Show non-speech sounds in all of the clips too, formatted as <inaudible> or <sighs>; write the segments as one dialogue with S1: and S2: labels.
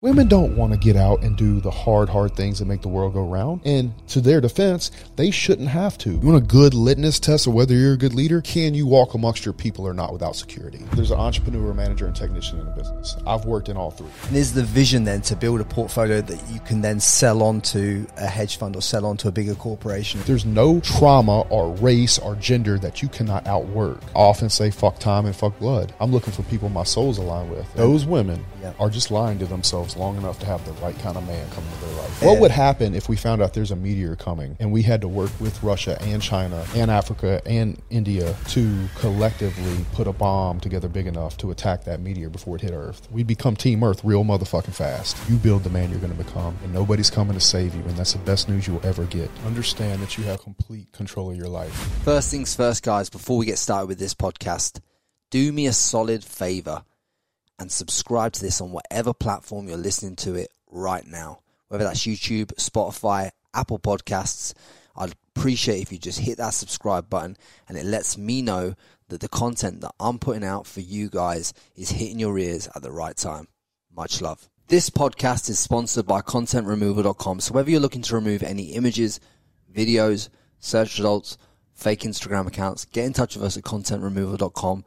S1: Women don't want to get out and do the hard, hard things that make the world go round. And to their defense, they shouldn't have to. You want a good litmus test of whether you're a good leader? Can you walk amongst your people or not without security? There's an entrepreneur, manager, and technician in a business. I've worked in all three.
S2: And is the vision then to build a portfolio that you can then sell on to a hedge fund or sell on to a bigger corporation?
S1: There's no trauma or race or gender that you cannot outwork. I often say fuck time and fuck blood. I'm looking for people my soul's aligned with. Those women
S2: Yeah.
S1: are just lying to themselves long enough to have the right kind of man come into their life. What would happen if we found out there's a meteor coming and we had to work with Russia and China and Africa and India to collectively put a bomb together big enough to attack that meteor before it hit Earth? We'd become Team Earth real motherfucking fast. You build the man you're going to become, and nobody's coming to save you, and that's the best news you'll ever get. Understand that you have complete control of your life.
S3: First things first, guys, before we get started with this podcast, do me a solid favor and subscribe to this on whatever platform you're listening to it right now, whether that's YouTube, Spotify, Apple Podcasts. I'd appreciate if you just hit that subscribe button and it lets me know that the content that I'm putting out for you guys is hitting your ears at the right time. Much love. This podcast is sponsored by contentremoval.com. So whether you're looking to remove any images, videos, search results, fake Instagram accounts, get in touch with us at contentremoval.com.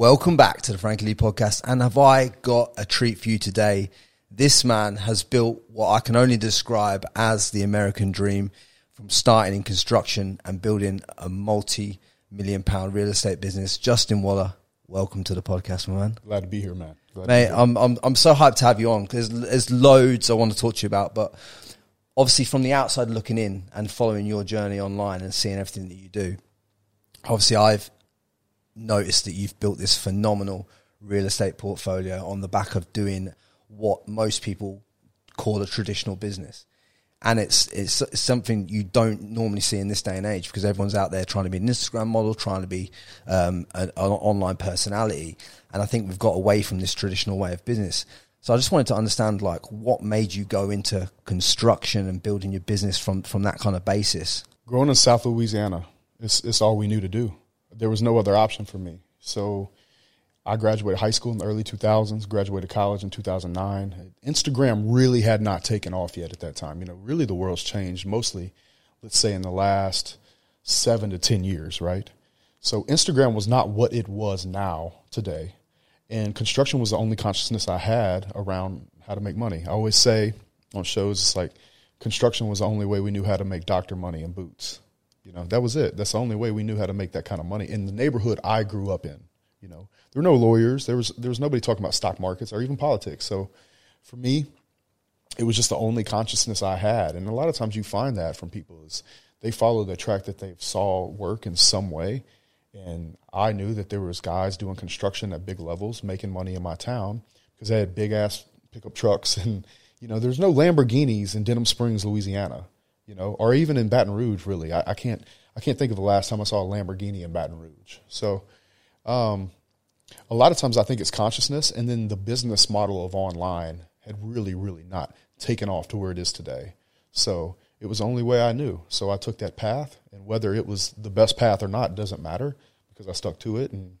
S2: Welcome back to the Frankie Lee podcast. And have I got a treat for you today? This man has built what I can only describe as the American dream from starting in construction and building a multi million pound real estate business. Justin Waller, welcome to the podcast, my man.
S1: Glad to be here, man. Glad
S2: Mate,
S1: here.
S2: I'm, I'm, I'm so hyped to have you on because there's loads I want to talk to you about. But obviously, from the outside looking in and following your journey online and seeing everything that you do, obviously, I've noticed that you've built this phenomenal real estate portfolio on the back of doing what most people call a traditional business. And it's, it's something you don't normally see in this day and age because everyone's out there trying to be an Instagram model, trying to be um, an, an online personality, and I think we've got away from this traditional way of business. So I just wanted to understand, like, what made you go into construction and building your business from from that kind of basis.
S1: Growing in South Louisiana, it's, it's all we knew to do. There was no other option for me. So I graduated high school in the early 2000s, graduated college in 2009. Instagram really had not taken off yet at that time. You know, really the world's changed mostly, let's say, in the last seven to 10 years, right? So Instagram was not what it was now today. And construction was the only consciousness I had around how to make money. I always say on shows, it's like construction was the only way we knew how to make doctor money in boots. You know, that was it. That's the only way we knew how to make that kind of money in the neighborhood I grew up in. You know, there were no lawyers. There was there was nobody talking about stock markets or even politics. So, for me, it was just the only consciousness I had. And a lot of times you find that from people is they follow the track that they saw work in some way. And I knew that there was guys doing construction at big levels, making money in my town because they had big ass pickup trucks. <laughs> And, you know, there's no Lamborghinis in Denham Springs, Louisiana, you know, or even in Baton Rouge, really. I, I can't, I can't think of the last time I saw a Lamborghini in Baton Rouge. So, um, a lot of times I think it's consciousness, and then the business model of online had really, really not taken off to where it is today. So it was the only way I knew. So I took that path, and whether it was the best path or not doesn't matter because I stuck to it, and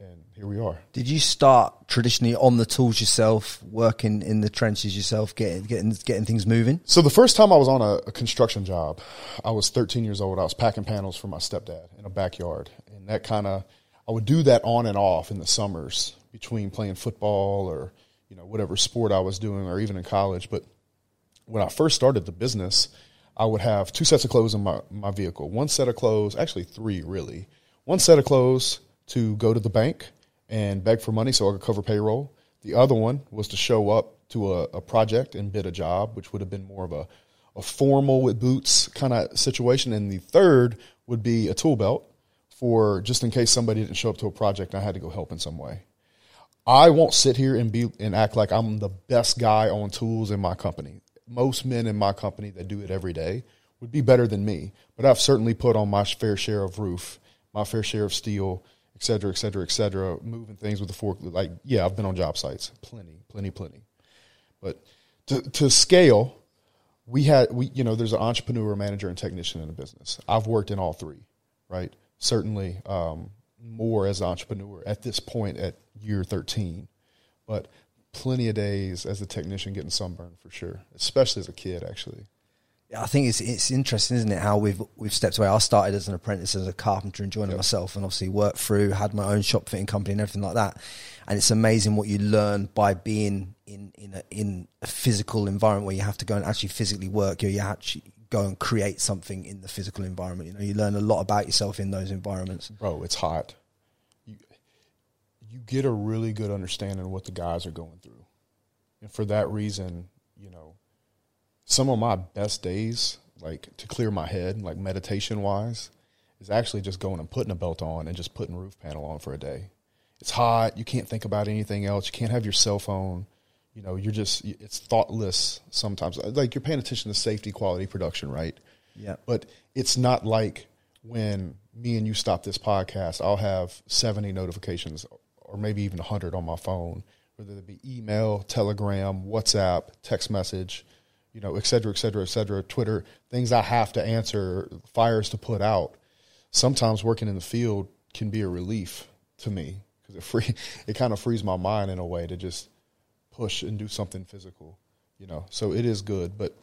S1: and here we are.
S2: Did you start traditionally on the tools yourself, working in the trenches yourself, getting getting getting things moving?
S1: So the first time I was on a, a construction job, I was 13 years old. I was packing panels for my stepdad in a backyard, and that kind of I would do that on and off in the summers between playing football or you know whatever sport I was doing, or even in college. But when I first started the business, I would have two sets of clothes in my, my vehicle. One set of clothes, actually three really. One set of clothes to go to the bank and beg for money so I could cover payroll. The other one was to show up to a, a project and bid a job, which would have been more of a, a formal with boots kind of situation. And the third would be a tool belt for just in case somebody didn't show up to a project and I had to go help in some way. I won't sit here and be and act like I'm the best guy on tools in my company. Most men in my company that do it every day would be better than me, but I've certainly put on my fair share of roof, my fair share of steel, et cetera, et cetera, et cetera, moving things with the fork. Like, yeah, I've been on job sites, plenty, plenty, plenty. But to, to scale, we had, we, you know, there's an entrepreneur, manager, and technician in the business. I've worked in all three, right? Certainly, um, more as an entrepreneur at this point at year 13. But plenty of days as a technician getting sunburned for sure, especially as a kid, actually.
S2: I think it's it's interesting, isn't it? How we've we've stepped away. I started as an apprentice as a carpenter, enjoying it myself, and obviously worked through, had my own shop fitting company and everything like that. And it's amazing what you learn by being in in a, in a physical environment where you have to go and actually physically work. You you actually go and create something in the physical environment. You know, you learn a lot about yourself in those environments.
S1: Bro, it's hot. You you get a really good understanding of what the guys are going through, and for that reason, you know some of my best days, like to clear my head, like meditation wise, is actually just going and putting a belt on and just putting roof panel on for a day. It's hot. You can't think about anything else. You can't have your cell phone. You know, you're just, it's thoughtless sometimes. Uh, like you're paying attention to safety, quality, production, right?
S2: Yeah.
S1: But it's not like when me and you stop this podcast, I'll have 70 notifications or maybe even 100 on my phone, whether it be email, telegram, WhatsApp, text message you know, et cetera, et cetera, et cetera, Twitter, things I have to answer, fires to put out. Sometimes working in the field can be a relief to me because it free, <laughs> it kind of frees my mind in a way to just push and do something physical, you know. So it is good, but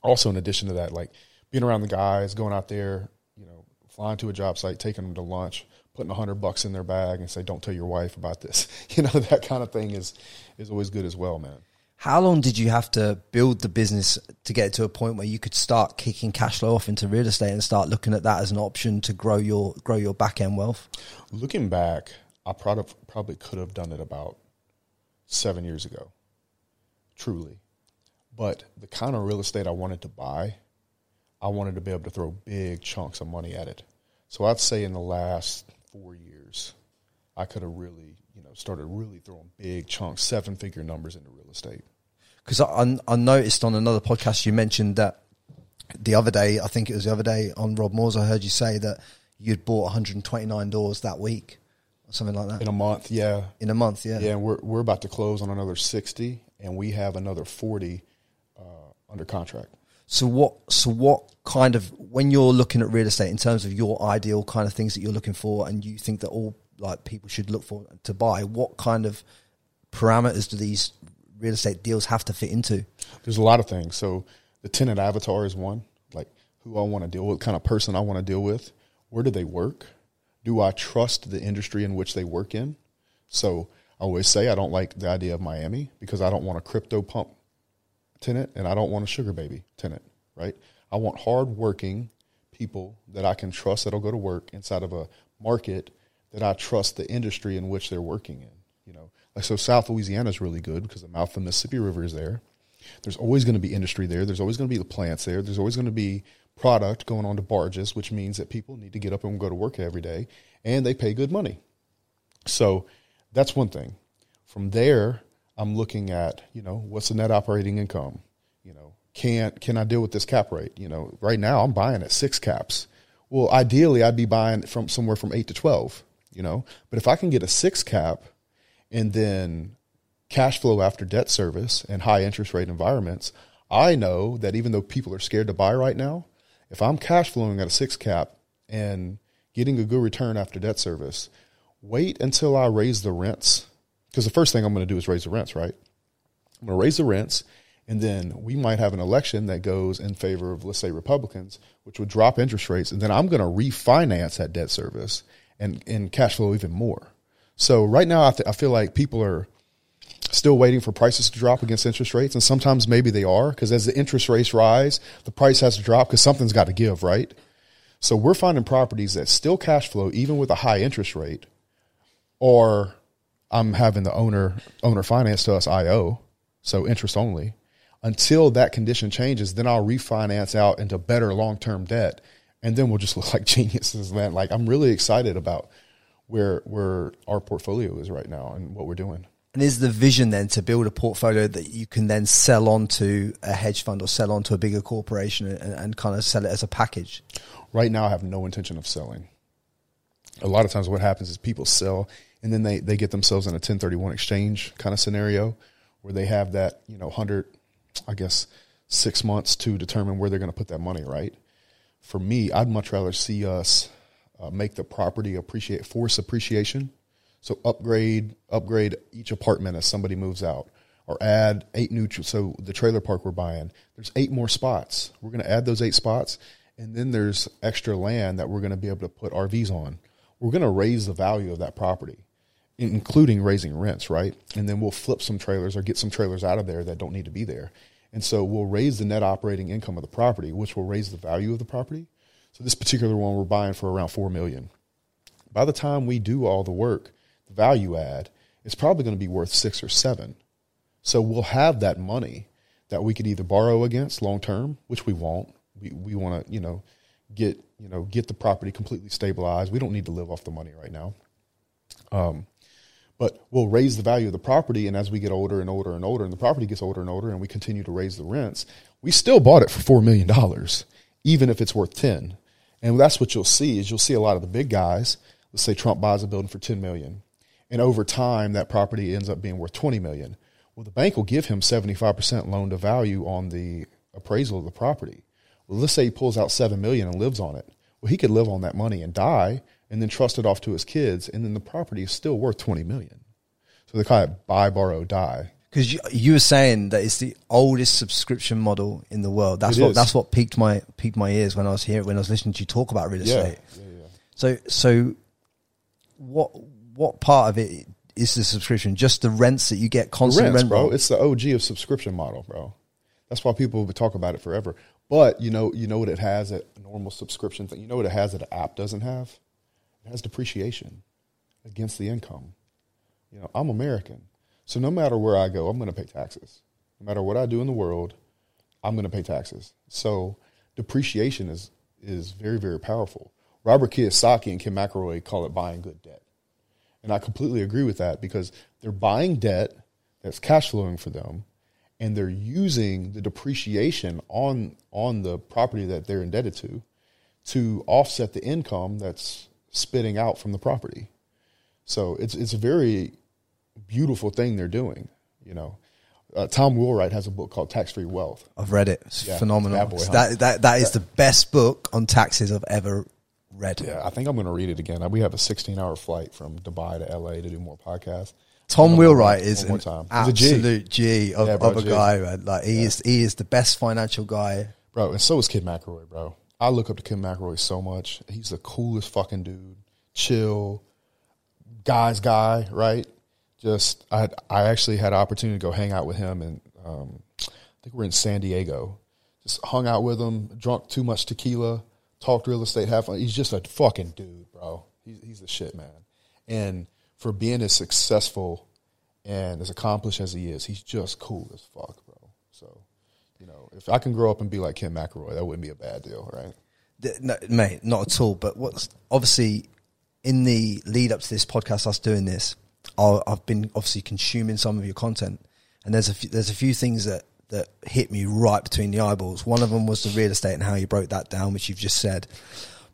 S1: also in addition to that, like being around the guys, going out there, you know, flying to a job site, taking them to lunch, putting a hundred bucks in their bag, and say, "Don't tell your wife about this." <laughs> You know, that kind of thing is is always good as well, man.
S2: How long did you have to build the business to get to a point where you could start kicking cash flow off into real estate and start looking at that as an option to grow your grow your back end wealth?
S1: Looking back, I probably probably could have done it about seven years ago, truly. But the kind of real estate I wanted to buy, I wanted to be able to throw big chunks of money at it. So I'd say in the last four years, I could have really, you know, started really throwing big chunks, seven figure numbers into real estate
S2: because I, I noticed on another podcast you mentioned that the other day, I think it was the other day on Rob Moore's, I heard you say that you'd bought 129 doors that week, or something like that.
S1: In a month, yeah.
S2: In a month, yeah.
S1: Yeah, we're we're about to close on another 60, and we have another 40 uh, under contract.
S2: So what? So what kind of when you're looking at real estate in terms of your ideal kind of things that you're looking for, and you think that all like people should look for to buy, what kind of parameters do these real estate deals have to fit into?
S1: There's a lot of things. So the tenant avatar is one, like who I want to deal with, kind of person I want to deal with. Where do they work? Do I trust the industry in which they work in? So I always say I don't like the idea of Miami because I don't want a crypto pump tenant and I don't want a sugar baby tenant, right? I want hardworking people that I can trust that'll go to work inside of a market that I trust the industry in which they're working in. You know, like so, South Louisiana is really good because the mouth of the Mississippi River is there. There's always going to be industry there. There's always going to be the plants there. There's always going to be product going on to barges, which means that people need to get up and go to work every day, and they pay good money. So that's one thing. From there, I'm looking at you know what's the net operating income. You know, can can I deal with this cap rate? You know, right now I'm buying at six caps. Well, ideally, I'd be buying from somewhere from eight to twelve. You know, but if I can get a six cap and then cash flow after debt service and high interest rate environments, I know that even though people are scared to buy right now, if I'm cash flowing at a six cap and getting a good return after debt service, wait until I raise the rents. Because the first thing I'm going to do is raise the rents, right? I'm going to raise the rents, and then we might have an election that goes in favor of, let's say, Republicans, which would drop interest rates, and then I'm going to refinance that debt service and, and cash flow even more. So right now, I, th- I feel like people are still waiting for prices to drop against interest rates, and sometimes maybe they are because as the interest rates rise, the price has to drop because something's got to give, right? So we're finding properties that still cash flow even with a high interest rate, or I'm having the owner owner finance to us IO, so interest only. Until that condition changes, then I'll refinance out into better long term debt, and then we'll just <laughs> look like geniuses. Man, like I'm really excited about where where our portfolio is right now and what we're doing.
S2: And is the vision then to build a portfolio that you can then sell on to a hedge fund or sell on to a bigger corporation and, and kind of sell it as a package?
S1: Right now, I have no intention of selling. A lot of times, what happens is people sell and then they, they get themselves in a 1031 exchange kind of scenario where they have that, you know, 100, I guess, six months to determine where they're going to put that money, right? For me, I'd much rather see us uh, make the property appreciate, force appreciation. So upgrade, upgrade each apartment as somebody moves out, or add eight new. So the trailer park we're buying, there's eight more spots. We're going to add those eight spots, and then there's extra land that we're going to be able to put RVs on. We're going to raise the value of that property, including raising rents, right? And then we'll flip some trailers or get some trailers out of there that don't need to be there. And so we'll raise the net operating income of the property, which will raise the value of the property. So this particular one we're buying for around four million. By the time we do all the work, the value add, it's probably going to be worth six or seven. So we'll have that money that we could either borrow against long term, which we won't. We we want to you know get you know get the property completely stabilized. We don't need to live off the money right now. Um, but we'll raise the value of the property, and as we get older and older and older, and the property gets older and older, and we continue to raise the rents, we still bought it for four million dollars, even if it's worth ten. And that's what you'll see is you'll see a lot of the big guys. Let's say Trump buys a building for ten million, and over time that property ends up being worth twenty million. Well, the bank will give him seventy five percent loan to value on the appraisal of the property. Well, let's say he pulls out seven million and lives on it. Well, he could live on that money and die, and then trust it off to his kids, and then the property is still worth twenty million. So they call it buy, borrow, die.
S2: Because you, you were saying that it's the oldest subscription model in the world. That's
S1: It
S2: what
S1: is.
S2: that's what piqued my piqued my ears when I was here when I was listening to you talk about real estate.
S1: yeah, yeah.
S2: So so what what part of it is the subscription? Just the rents that you get constant
S1: rents,
S2: rent
S1: bro.
S2: roll?
S1: It's the OG of subscription model, bro. That's why people would talk about it forever. But you know, you know what it has that a normal subscription thing. You know what it has that an app doesn't have? It has depreciation against the income. You know, I'm American, so no matter where I go, I'm going to pay taxes. No matter what I do in the world, I'm going to pay taxes. So depreciation is is very very powerful. Robert Kiyosaki and Ken McElroy call it buying good debt. And I completely agree with that because they're buying debt that's cash flowing for them and they're using the depreciation on on the property that they're indebted to to offset the income that's spitting out from the property. So it's it's very beautiful thing they're doing, you know. Uh, Tom Wheelwright has a book called Tax Free Wealth.
S2: I've read it. It's
S1: Yeah,
S2: phenomenal.
S1: bad boy, huh?
S2: that, that that is the best book on taxes I've ever read.
S1: Yeah, I think I'm going to read it again. We have a 16 hour flight from Dubai to LA to do more podcasts.
S2: Tom Wheelwright is an
S1: time. He's a G.
S2: absolute G, of,
S1: Yeah, bro,
S2: of a
S1: G.
S2: guy, man. Like he is, he is the best financial guy.
S1: Bro, and so is Ken McElroy, bro. I look up to Ken McElroy so much. He's the coolest fucking dude. Chill, guy's guy, right? Just I had, I actually had an opportunity to go hang out with him, and um, I think we're in San Diego. Just hung out with him, drunk too much tequila, talked real estate, fun. He's just a fucking dude, bro. He's he's shit, man. And for being as successful and as accomplished as he is, he's just cool as fuck, bro. So, you know, if I can grow up and be like Ken McElroy, that wouldn't be a bad deal, right?
S2: No, mate, not at all. But what's obviously in the lead up to this podcast, us doing this, I've been obviously consuming some of your content, and there's a few, there's a few things that that hit me right between the eyeballs. One of them was the real estate and how you broke that down, which you've just said.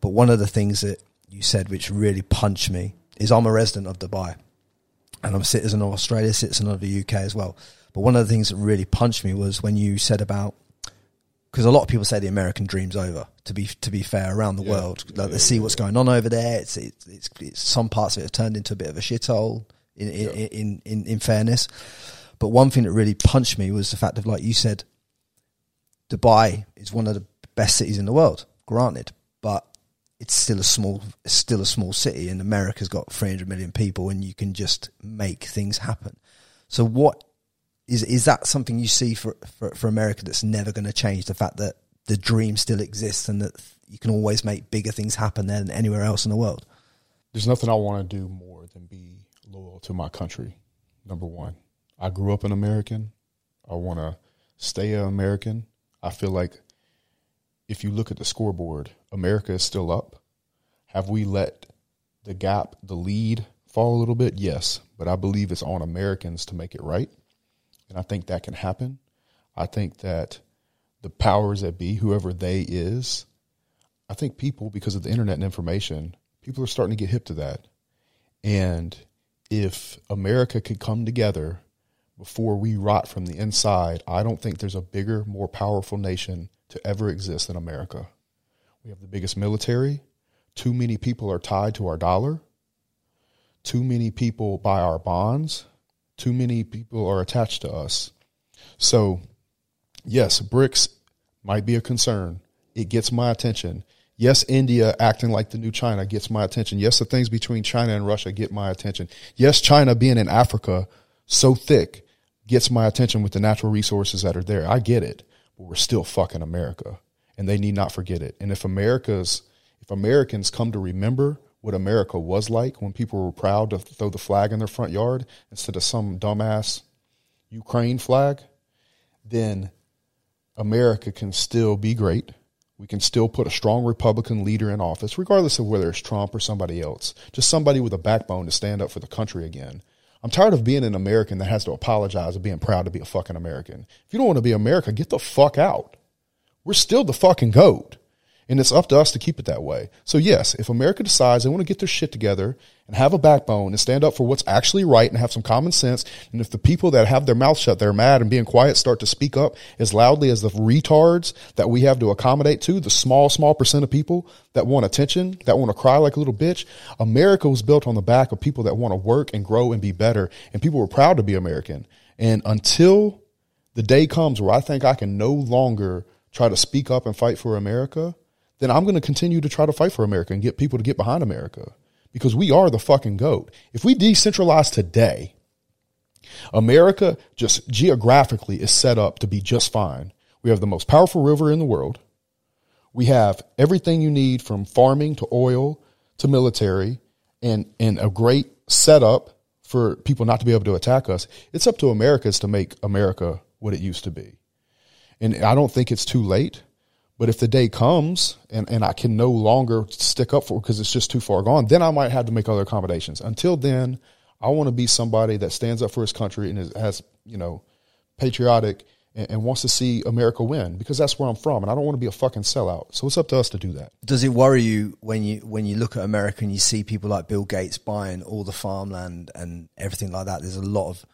S2: But one of the things that you said, which really punched me, is I'm a resident of Dubai, and I'm a citizen of Australia, citizen of the UK as well. But one of the things that really punched me was when you said about because a lot of people say the American dream's over. To be to be fair, around the
S1: Yeah.
S2: world,
S1: Yeah,
S2: like, they
S1: yeah,
S2: see
S1: yeah,
S2: what's going on over there. It's, it's it's it's some parts of it have turned into a bit of a shithole. In in,
S1: Yeah.
S2: in in in fairness, but one thing that really punched me was the fact of like you said, Dubai is one of the best cities in the world. Granted, but it's still a small it's still a small city, and America's got 300 million people, and you can just make things happen. So what is is that something you see for for, for America that's never going to change? The fact that the dream still exists and that you can always make bigger things happen there than anywhere else in the world.
S1: There's nothing I want to do more than be loyal to my country. Number one, I grew up an American. I want to stay an American. I feel like if you look at the scoreboard, America is still up. Have we let the gap, the lead, fall a little bit? Yes, but I believe it's on Americans to make it right. And I think that can happen. I think that the powers that be, whoever they is, I think people, because of the internet and information, people are starting to get hip to that. And if America could come together before we rot from the inside, I don't think there's a bigger, more powerful nation to ever exist than America. We have the biggest military, too many people are tied to our dollar. Too many people buy our bonds. Too many people are attached to us. So, yes, BRICS might be a concern. It gets my attention. Yes, India acting like the new China gets my attention. Yes, the things between China and Russia get my attention. Yes, China being in Africa so thick gets my attention with the natural resources that are there. I get it, but we're still fucking America, and they need not forget it. And if America's, if Americans come to remember what America was like when people were proud to throw the flag in their front yard instead of some dumbass Ukraine flag, then America can still be great. We can still put a strong Republican leader in office, regardless of whether it's Trump or somebody else. Just somebody with a backbone to stand up for the country again. I'm tired of being an American that has to apologize of being proud to be a fucking American. If you don't want to be America, get the fuck out. We're still the fucking goat. And it's up to us to keep it that way. So yes, if America decides they want to get their shit together and have a backbone and stand up for what's actually right and have some common sense, and if the people that have their mouth shut, they're mad and being quiet, start to speak up as loudly as the retards that we have to accommodate to, the small, small percent of people that want attention, that want to cry like a little bitch, America was built on the back of people that want to work and grow and be better, and people were proud to be American. And until the day comes where I think I can no longer try to speak up and fight for America, then I'm going to continue to try to fight for America and get people to get behind America because we are the fucking goat. If we decentralize today, America just geographically is set up to be just fine. We have the most powerful river in the world. We have everything you need from farming to oil to military and, and a great setup for people not to be able to attack us. It's up to Americans to make America what it used to be. And I don't think it's too late. But if the day comes and, and I can no longer stick up for because it's just too far gone, then I might have to make other accommodations. Until then, I want to be somebody that stands up for his country and is, has, you know, patriotic and, and, wants to see America win because that's where I'm from, and I don't want to be a fucking sellout. So it's up to us to do that.
S2: Does it worry you when you when you look at America and you see people like Bill Gates buying all the farmland and everything like that? There's a lot of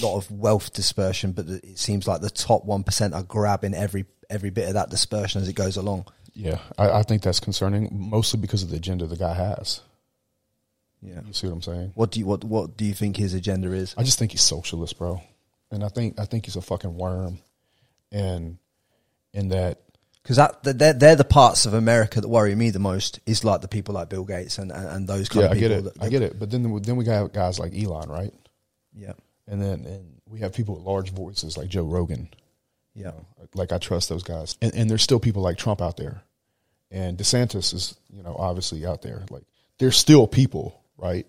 S2: lot of wealth dispersion, but it seems like the top one percent are grabbing every every bit of that dispersion as it goes along.
S1: Yeah, I, I, think that's concerning, mostly because of the agenda the guy has.
S2: Yeah,
S1: you see what I'm saying?
S2: What do you what what do you think his agenda is?
S1: I just think he's socialist, bro, and I think I think he's a fucking worm, and in that
S2: because that they're, they're the parts of America that worry me the most. Is like the people like Bill Gates and and, and those kind
S1: yeah,
S2: of people.
S1: I get it.
S2: That,
S1: I get it. But then then we got guys like Elon, right?
S2: Yeah,
S1: and then and we have people with large voices like Joe Rogan.
S2: Yeah. You know,
S1: like I trust those guys. And, and there's still people like Trump out there. And DeSantis is, you know, obviously out there. Like there's still people, right?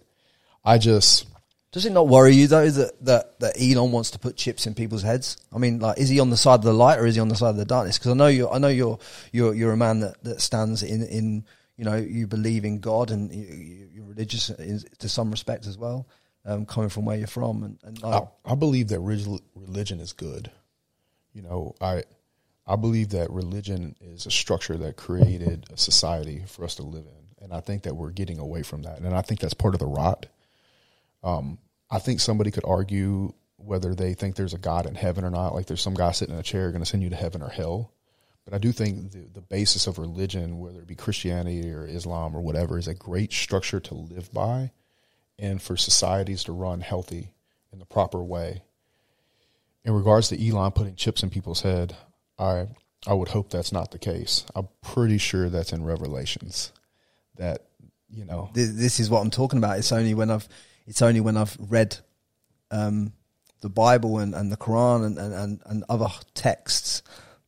S1: I just
S2: does it not worry you though that, that that Elon wants to put chips in people's heads? I mean, like, is he on the side of the light or is he on the side of the darkness? Because I know you, I know you're you're you're a man that, that stands in in you know you believe in God and you, are religious in, to some respect as well, um, coming from where you're from. And, and
S1: I, I, believe that religion is good. You know, I I believe that religion is a structure that created a society for us to live in, and I think that we're getting away from that, and I think that's part of the rot. Um, I think somebody could argue whether they think there's a God in heaven or not. Like there's some guy sitting in a chair going to send you to heaven or hell. But I do think the, the basis of religion, whether it be Christianity or Islam or whatever, is a great structure to live by and for societies to run healthy in the proper way in regards to Elon putting chips in people's head, I I would hope that's not the case. I'm pretty sure that's in Revelations. That you know,
S2: this is what I'm talking about. It's only when I've it's only when I've read um, the Bible and, and the Quran and, and, and other texts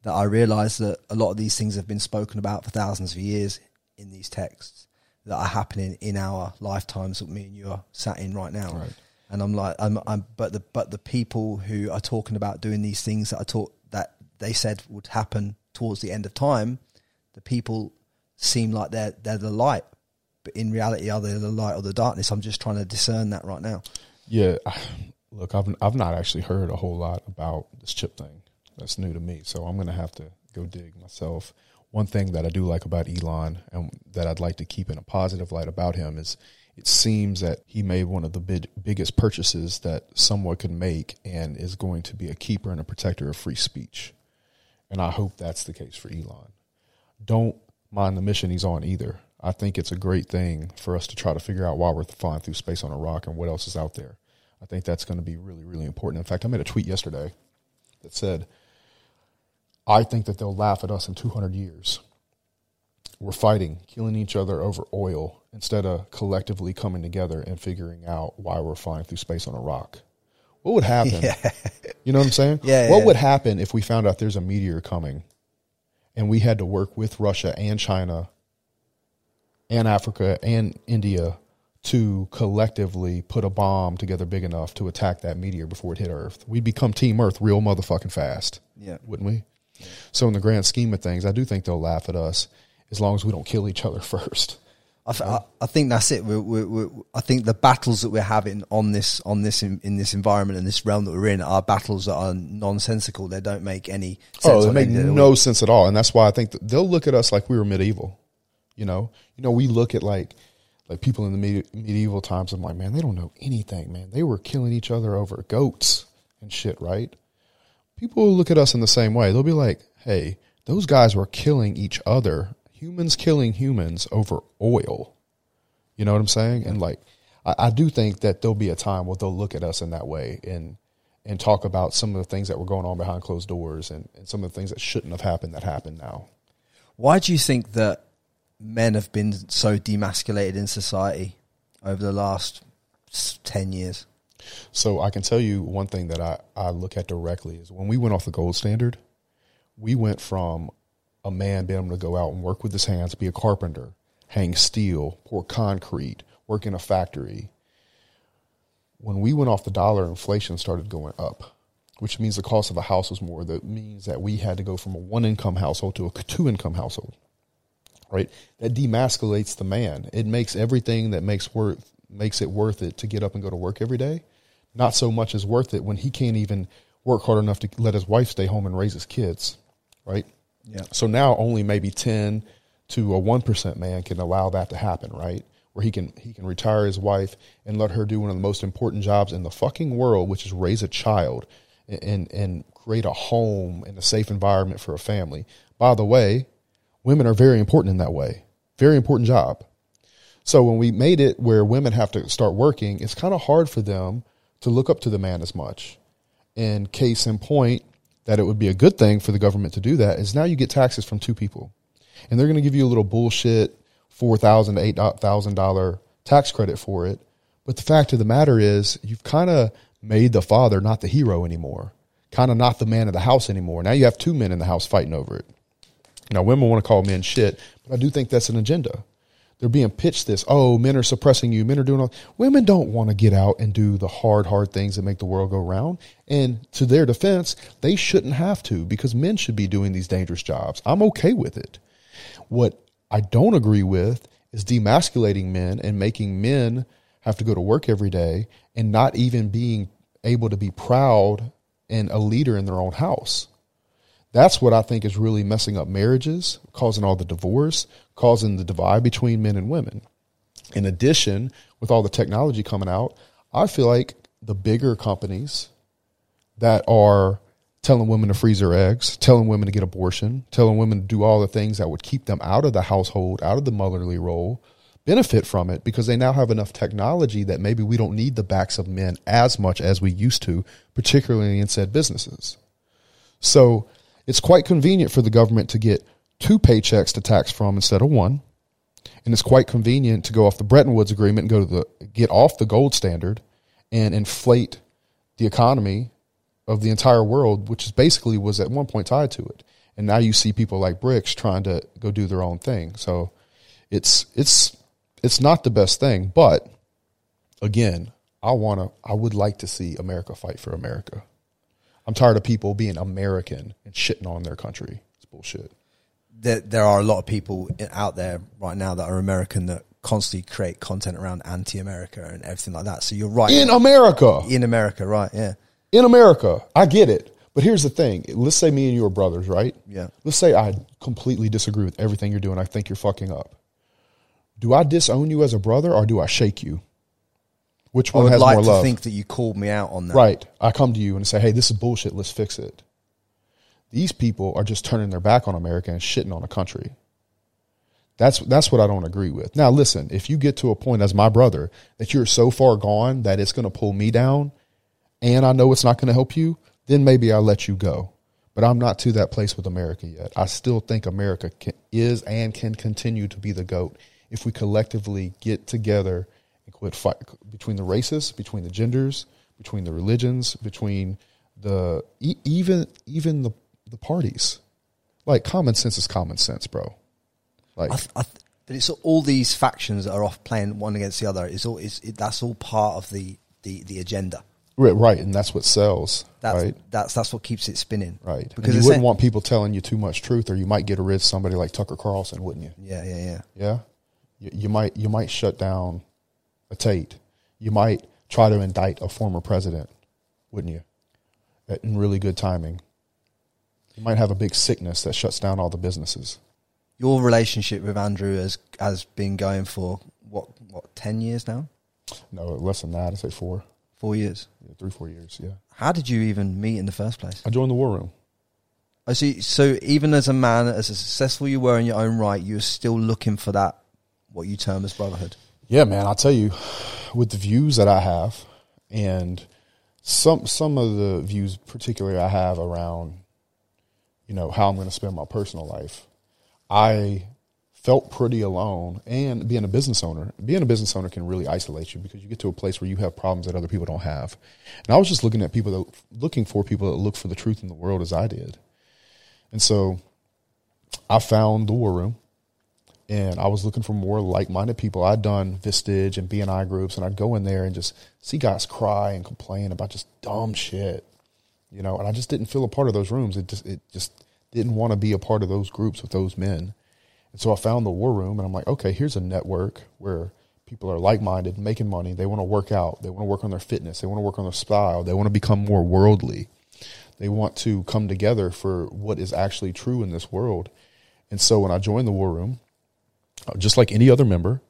S2: that I realise that a lot of these things have been spoken about for thousands of years in these texts that are happening in our lifetimes that me and you are sat in right now.
S1: Right
S2: and I'm like, I'm, I'm, but the but the people who are talking about doing these things that I taught that they said would happen towards the end of time, the people seem like they're they're the light, but in reality, are they the light or the darkness? I'm just trying to discern that right now.
S1: Yeah, <sighs> look, I've I've not actually heard a whole lot about this chip thing. That's new to me, so I'm gonna have to go dig myself. One thing that I do like about Elon and that I'd like to keep in a positive light about him is it seems that he made one of the big, biggest purchases that someone could make and is going to be a keeper and a protector of free speech. And I hope that's the case for Elon. Don't mind the mission he's on either. I think it's a great thing for us to try to figure out why we're flying through space on a rock and what else is out there. I think that's going to be really, really important. In fact, I made a tweet yesterday that said, I think that they'll laugh at us in 200 years. We're fighting, killing each other over oil instead of collectively coming together and figuring out why we're flying through space on a rock. What would happen? <laughs>
S2: Yeah.
S1: You know what I'm saying?
S2: Yeah,
S1: What
S2: yeah.
S1: would happen if we found out there's a meteor coming and we had to work with Russia and China and Africa and India to collectively put a bomb together big enough to attack that meteor before it hit Earth? We'd become Team Earth real motherfucking fast,
S2: Yeah.
S1: wouldn't we? So, in the grand scheme of things, I do think they'll laugh at us as long as we don't kill each other <laughs> first.
S2: I, th- I, I think that's it. We're, we're, we're, I think the battles that we're having on this on this in, in this environment and this realm that we're in are battles that are nonsensical. They don't make any sense.
S1: Oh, they make no sense at all, and that's why I think they'll look at us like we were medieval. You know, you know, we look at like like people in the medi- medieval times. I'm like, man, they don't know anything, man. They were killing each other over goats and shit, right? People will look at us in the same way. They'll be like, hey, those guys were killing each other, humans killing humans over oil. You know what I'm saying? And like, I, I do think that there'll be a time where they'll look at us in that way and and talk about some of the things that were going on behind closed doors and, and some of the things that shouldn't have happened that happened now.
S2: Why do you think that men have been so demasculated in society over the last ten years?
S1: So I can tell you one thing that I, I look at directly is when we went off the gold standard, we went from a man being able to go out and work with his hands, be a carpenter, hang steel, pour concrete, work in a factory. When we went off the dollar, inflation started going up, which means the cost of a house was more. That means that we had to go from a one income household to a two income household. Right? That demasculates the man. It makes everything that makes worth makes it worth it to get up and go to work every day. Not so much as worth it when he can't even work hard enough to let his wife stay home and raise his kids. Right?
S2: Yeah.
S1: So now only maybe ten to a one percent man can allow that to happen, right? Where he can he can retire his wife and let her do one of the most important jobs in the fucking world, which is raise a child and, and create a home and a safe environment for a family. By the way, women are very important in that way. Very important job. So when we made it where women have to start working, it's kind of hard for them to look up to the man as much. And case in point, that it would be a good thing for the government to do that is now you get taxes from two people, and they're going to give you a little bullshit four thousand to eight thousand dollar tax credit for it. But the fact of the matter is, you've kind of made the father not the hero anymore, kind of not the man of the house anymore. Now you have two men in the house fighting over it. Now women want to call men shit, but I do think that's an agenda. They're being pitched this, oh, men are suppressing you, men are doing all women don't want to get out and do the hard, hard things that make the world go round. And to their defense, they shouldn't have to because men should be doing these dangerous jobs. I'm okay with it. What I don't agree with is demasculating men and making men have to go to work every day and not even being able to be proud and a leader in their own house. That's what I think is really messing up marriages, causing all the divorce, causing the divide between men and women. In addition, with all the technology coming out, I feel like the bigger companies that are telling women to freeze their eggs, telling women to get abortion, telling women to do all the things that would keep them out of the household, out of the motherly role, benefit from it because they now have enough technology that maybe we don't need the backs of men as much as we used to, particularly in said businesses. So it's quite convenient for the government to get two paychecks to tax from instead of one. And it's quite convenient to go off the Bretton Woods agreement and go to the get off the gold standard and inflate the economy of the entire world, which is basically was at one point tied to it. And now you see people like BRICS trying to go do their own thing. So it's it's it's not the best thing, but again, I want to I would like to see America fight for America. I'm tired of people being American and shitting on their country. It's bullshit.
S2: There, there are a lot of people out there right now that are American that constantly create content around anti-America and everything like that. So you're right.
S1: In America.
S2: in America, right? Yeah.
S1: in America. I get it. But here's the thing. Let's say me and you are brothers, right?
S2: Yeah.
S1: Let's say I completely disagree with everything you're doing. I think you're fucking up. Do I disown you as a brother or do I shake you? Which
S2: I
S1: one
S2: would
S1: has
S2: like
S1: more
S2: to
S1: love?
S2: think that you called me out on that.
S1: Right. I come to you and say, hey, this is bullshit. Let's fix it. These people are just turning their back on America and shitting on a country. That's that's what I don't agree with. Now, listen, if you get to a point as my brother that you're so far gone that it's going to pull me down, and I know it's not going to help you, then maybe I'll let you go. But I'm not to that place with America yet. I still think America can, is and can continue to be the goat if we collectively get together and quit fight between the races, between the genders, between the religions, between the even even the the parties. Like common sense is common sense, bro. Like
S2: I th- I th- but it's all these factions that are off playing one against the other. It's all it's, it, that's all part of the, the, the agenda.
S1: right, right, and that's what sells,
S2: That's
S1: right?
S2: that's that's what keeps it spinning.
S1: Right.
S2: Because
S1: and you wouldn't want people telling you too much truth, or you might get rid of somebody like Tucker Carlson, wouldn't you?
S2: Yeah, yeah, yeah.
S1: Yeah. You, you might you might shut down a Tate. You might try to indict a former president, wouldn't you? In really good timing. You might have a big sickness that shuts down all the businesses.
S2: Your relationship with Andrew has has been going for what what ten years now,
S1: No, less than that. I'd say four,
S2: four years.
S1: yeah, three, four years. Yeah.
S2: How did you even meet in the first place?
S1: I joined the war room.
S2: I see. So even as a man, as successful you were in your own right, you were still looking for that what you term as brotherhood.
S1: Yeah, man, I'll tell you, with the views that I have, and some some of the views, particularly I have around, you know, how I'm going to spend my personal life, I felt pretty alone. And being a business owner, being a business owner can really isolate you because you get to a place where you have problems that other people don't have. And I was just looking at people that looking for people that look for the truth in the world as I did, and so I found the war room and I was looking for more like-minded people. I'd done Vistage and BNI groups, and I'd go in there and just see guys cry and complain about just dumb shit, you know. And I just didn't feel a part of those rooms. It just, it just didn't want to be a part of those groups with those men. And so I found the War Room, and I'm like, okay, here's a network where people are like-minded, making money. They want to work out. They want to work on their fitness. They want to work on their style. They want to become more worldly. They want to come together for what is actually true in this world. And so when I joined the War Room, just like any other member,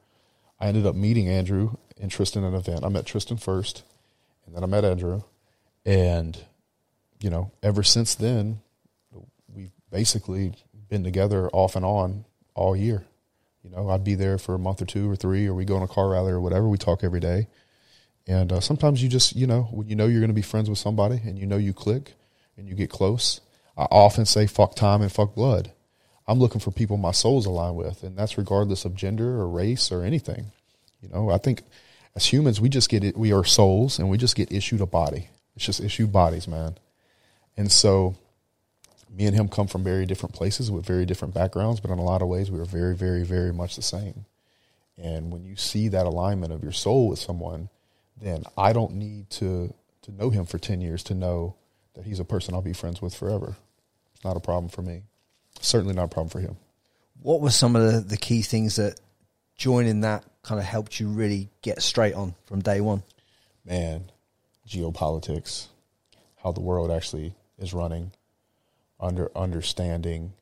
S1: I ended up meeting Andrew and Tristan at an event. I met Tristan first, and then I met Andrew. And, you know, ever since then, we've basically been together off and on all year. You know, I'd be there for a month or two or three, or we go on a car rally or whatever. We talk every day. And uh, sometimes you just, you know, when you know you're going to be friends with somebody and you know you click and you get close, I often say fuck time and fuck blood. I'm looking for people my soul's aligned with, and that's regardless of gender or race or anything. You know, I think as humans, we just get it. We are souls, and we just get issued a body. It's just issued bodies, man. And so, me and him come from very different places with very different backgrounds, but in a lot of ways, we are very, very, very much the same. And when you see that alignment of your soul with someone, then I don't need to to know him for ten years to know that he's a person I'll be friends with forever. It's not a problem for me. Certainly not a problem for him.
S2: What were some of the, the key things that joining that kind of helped you really get straight on from day one?
S1: Man, geopolitics, how the world actually is running, under understanding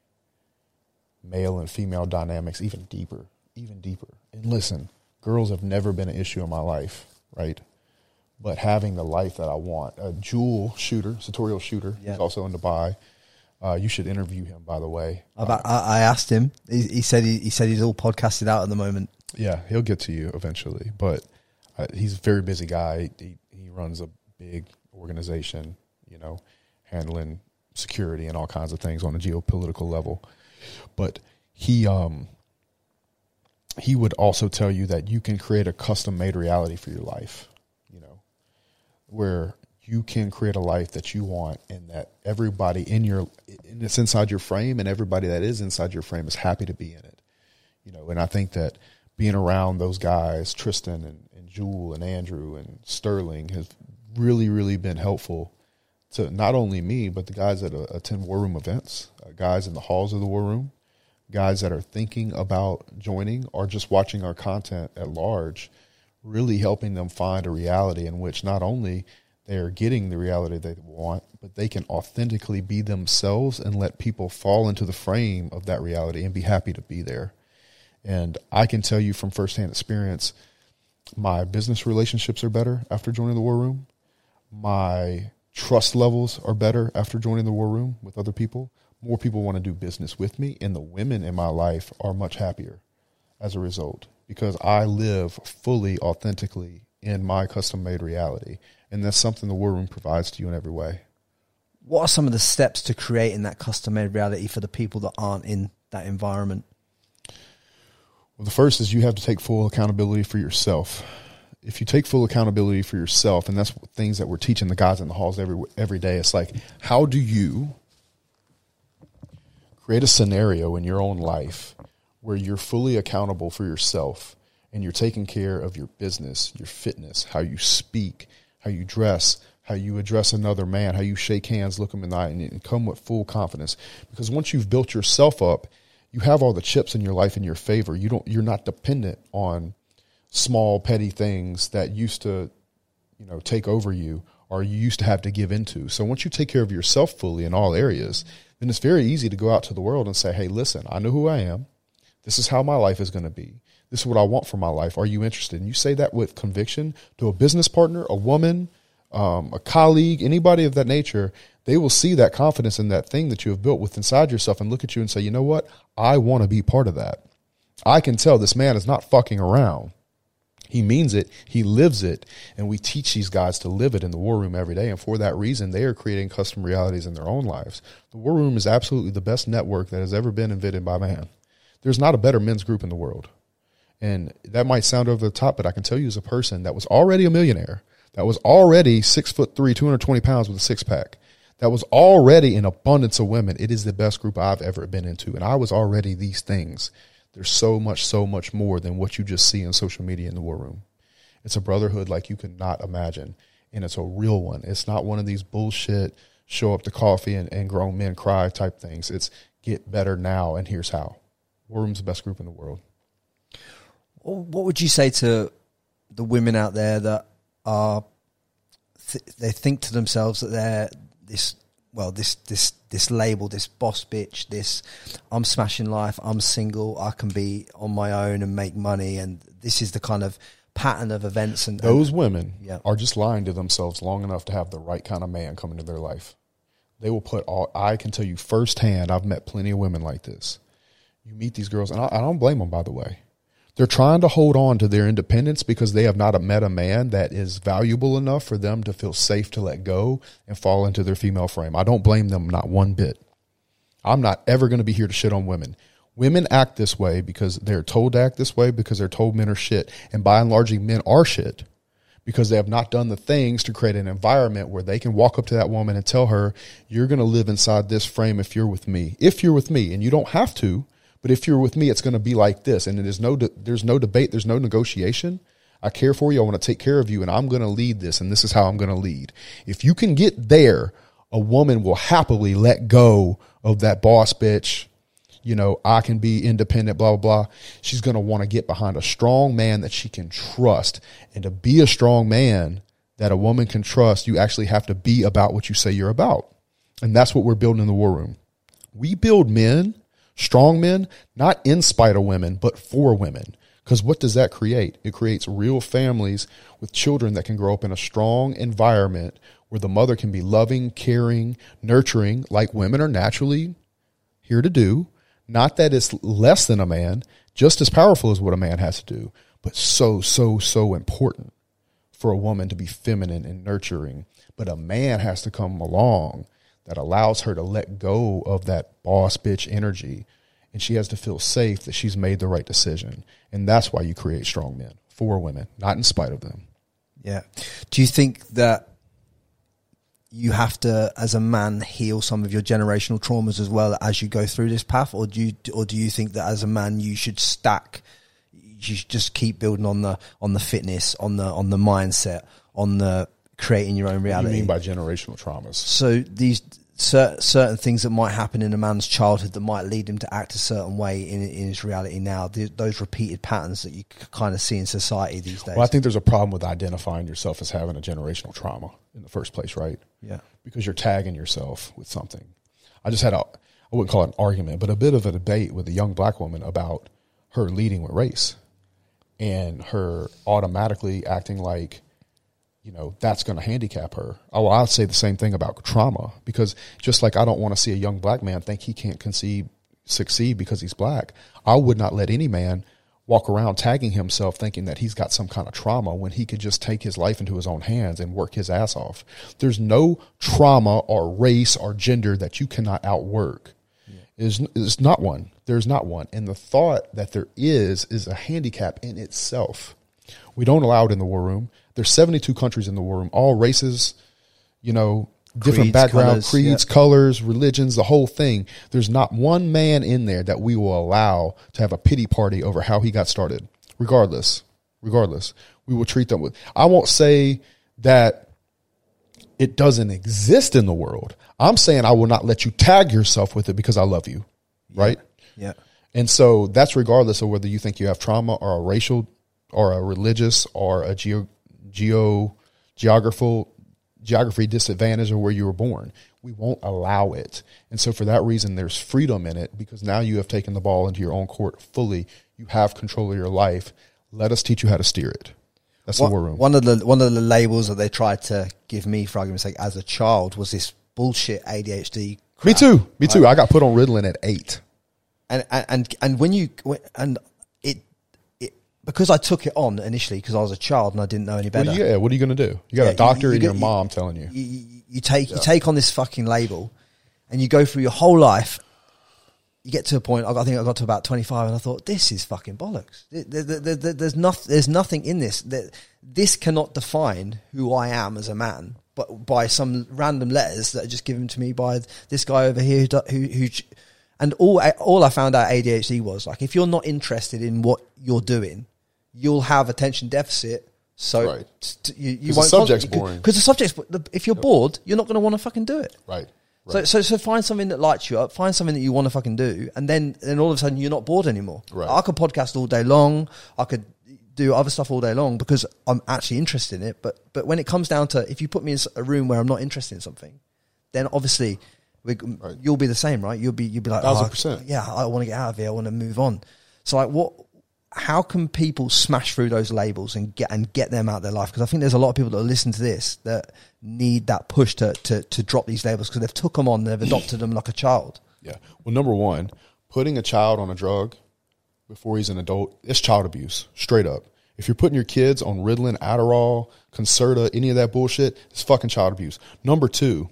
S1: male and female dynamics even deeper, even deeper. And listen, girls have never been an issue in my life, right? But having the life that I want, a jewel shooter, sartorial shooter, he's also in Dubai. Uh, you should interview him, by the way.
S2: I, I asked him. He, he said he, he said he's all podcasted out at the moment.
S1: Yeah, he'll get to you eventually, but uh, he's a very busy guy. He he runs a big organization, you know, handling security and all kinds of things on a geopolitical level. But he um he would also tell you that you can create a custom made reality for your life, you know, where you can create a life that you want and that everybody in your and it's inside your frame and everybody that is inside your frame is happy to be in it. You know, and I think that being around those guys, Tristan and, and Jewel and Andrew and Sterling, has really, really been helpful to not only me, but the guys that uh, attend War Room events, uh, guys in the halls of the War Room, guys that are thinking about joining or just watching our content at large, really helping them find a reality in which not only they are getting the reality they want, but they can authentically be themselves and let people fall into the frame of that reality and be happy to be there. And I can tell you from firsthand experience, my business relationships are better after joining the war room. My trust levels are better after joining the war room with other people. More people want to do business with me, and the women in my life are much happier. as a result because I live fully, authentically in my custom made reality. And that's something the War Room provides to you in every way.
S2: What are some of the steps to creating that custom made reality for the people that aren't in that environment?
S1: Well, the first is you have to take full accountability for yourself. If you take full accountability for yourself, and that's things that we're teaching the guys in the halls every every day, it's like, how do you create a scenario in your own life where you're fully accountable for yourself and you're taking care of your business, your fitness, how you speak, how you dress, how you address another man, how you shake hands, look them in the eye, and come with full confidence. Because once you've built yourself up, you have all the chips in your life in your favor. You don't. You're not dependent on small petty things that used to, you know, take over you or you used to have to give into. So once you take care of yourself fully in all areas, then it's very easy to go out to the world and say, "Hey, listen, I know who I am. This is how my life is going to be. This is what I want for my life. Are you interested?" And you say that with conviction to a business partner, a woman, um, a colleague, anybody of that nature, they will see that confidence in that thing that you have built with inside yourself and look at you and say, you know what? I want to be part of that. I can tell this man is not fucking around. He means it. He lives it. And we teach these guys to live it in the war room every day. And for that reason, they are creating custom realities in their own lives. The war room is absolutely the best network that has ever been invented by man. There's not a better men's group in the world. And that might sound over the top, but I can tell you as a person that was already a millionaire that was already six foot three, 220 pounds with a six pack, that was already an abundance of women. It is the best group I've ever been into. And I was already these things. There's so much, so much more than what you just see in social media in the war room. It's a brotherhood like you could not imagine. And it's a real one. It's not one of these bullshit show up to coffee and, and grown men cry type things. It's get better now and here's how. War Room's the best group in the world.
S2: What would you say to the women out there that are th- they think to themselves that they're this well this this this label this boss bitch this I'm smashing life I'm single I can be on my own and make money and this is the kind of pattern of events and
S1: those
S2: and,
S1: women
S2: yeah.
S1: are just lying to themselves long enough to have the right kind of man come into their life. They will put all I can tell you firsthand I've met plenty of women like this. You meet these girls and I, I don't blame them by the way they're trying to hold on to their independence because they have not met a man that is valuable enough for them to feel safe to let go and fall into their female frame. I don't blame them not one bit. I'm not ever going to be here to shit on women. Women act this way because they're told to act this way because they're told men are shit. And by and large, men are shit because they have not done the things to create an environment where they can walk up to that woman and tell her, You're going to live inside this frame if you're with me. If you're with me, and you don't have to, but if you're with me, it's going to be like this. And there's no, de- there's no debate. There's no negotiation. I care for you. I want to take care of you and I'm going to lead this. And this is how I'm going to lead. If you can get there, a woman will happily let go of that boss bitch. You know, I can be independent, blah, blah, blah. She's going to want to get behind a strong man that she can trust. And to be a strong man that a woman can trust, you actually have to be about what you say you're about. And that's what we're building in the war room. We build men Strong men, not in spite of women, but for women. Because what does that create? It creates real families with children that can grow up in a strong environment where the mother can be loving, caring, nurturing, like women are naturally here to do. Not that it's less than a man, just as powerful as what a man has to do, but so, so, so important for a woman to be feminine and nurturing. But a man has to come along that allows her to let go of that boss bitch energy. And she has to feel safe that she's made the right decision. And that's why you create strong men for women, not in spite of them.
S2: Yeah. Do you think that you have to, as a man, heal some of your generational traumas as well as you go through this path, or do you, or do you think that as a man you should stack, you should just keep building on the on the fitness, on the on the mindset, on the creating your own reality.
S1: What do you mean by generational traumas?
S2: So these cer- certain things that might happen in a man's childhood that might lead him to act a certain way in, in his reality now. The, those repeated patterns that you kind of see in society these days.
S1: Well, I think there's a problem with identifying yourself as having a generational trauma in the first place, right?
S2: Yeah.
S1: Because you're tagging yourself with something. I just had a, I wouldn't call it an argument, but a bit of a debate with a young black woman about her leading with race and her automatically acting like you know that's going to handicap her. Oh, I'll say the same thing about trauma because just like I don't want to see a young black man think he can't conceive succeed because he's black. I would not let any man walk around tagging himself thinking that he's got some kind of trauma when he could just take his life into his own hands and work his ass off. There's no trauma or race or gender that you cannot outwork. Is is not one. There's not one. And the thought that there is is a handicap in itself. We don't allow it in the war room. There's 72 countries in the war room, all races, you know, different
S2: Creeds,
S1: background,
S2: colours,
S1: creeds,
S2: yeah.
S1: colors, religions, the whole thing. There's not one man in there that we will allow to have a pity party over how he got started. Regardless, regardless, we will treat them with. I won't say that it doesn't exist in the world. I'm saying I will not let you tag yourself with it because I love you, right?
S2: Yeah.
S1: And so that's regardless of whether you think you have trauma or a racial or a religious or a geo, geo geographical geography disadvantage or where you were born. We won't allow it. And so for that reason there's freedom in it because now you have taken the ball into your own court fully. You have control of your life. Let us teach you how to steer it. That's the war room.
S2: One of the one of the labels that they tried to give me, for argument's sake, as a child, was this bullshit ADHD.
S1: Me too. Me too. I got put on Ritalin at eight.
S2: And and and, when you and because I took it on initially because I was a child and I didn't know any better.
S1: you, yeah, what are you going to do? You got
S2: Yeah,
S1: a doctor
S2: you- you
S1: and your mom telling you.
S2: you, you, take you take on this fucking label, and you go through your whole life. You get to a point. I think I got to about twenty five, and I thought, "This is fucking bollocks." There- there- there- there's nothing. There's nothing in this. That this cannot define who I am as a man, but by some random letters that are just given to me by this guy over here who who. who and all all I found out ADHD was like if you're not interested in what you're doing, you'll have attention deficit. So
S1: Right.
S2: t- you, you
S1: 'Cause the
S2: won't
S1: subject's
S2: con-
S1: boring.
S2: because the subject's if you're bored, you're not going to want to fucking do it.
S1: Right.
S2: So,
S1: right.
S2: so, so find something that lights you up. Find something that you want to fucking do, and then, then all of a sudden you're not bored anymore.
S1: Right.
S2: I could podcast all day long. I could do other stuff all day long because I'm actually interested in it. But, but when it comes down to if you put me in a room where I'm not interested in something, then obviously we, you'll be the same, right? You'll be, you'll be like,
S1: Thousand
S2: oh,
S1: percent.
S2: yeah, I want to get out of here. I want to move on. So, like, what? How can people smash through those labels and get and get them out of their life? Because I think there's a lot of people that listen to this that need that push to to, to drop these labels because they've took them on, they've adopted them like a child.
S1: Yeah. Well, number one, putting a child on a drug before he's an adult, it's child abuse, straight up. If you're putting your kids on Ritalin, Adderall, Concerta, any of that bullshit, it's fucking child abuse. Number two,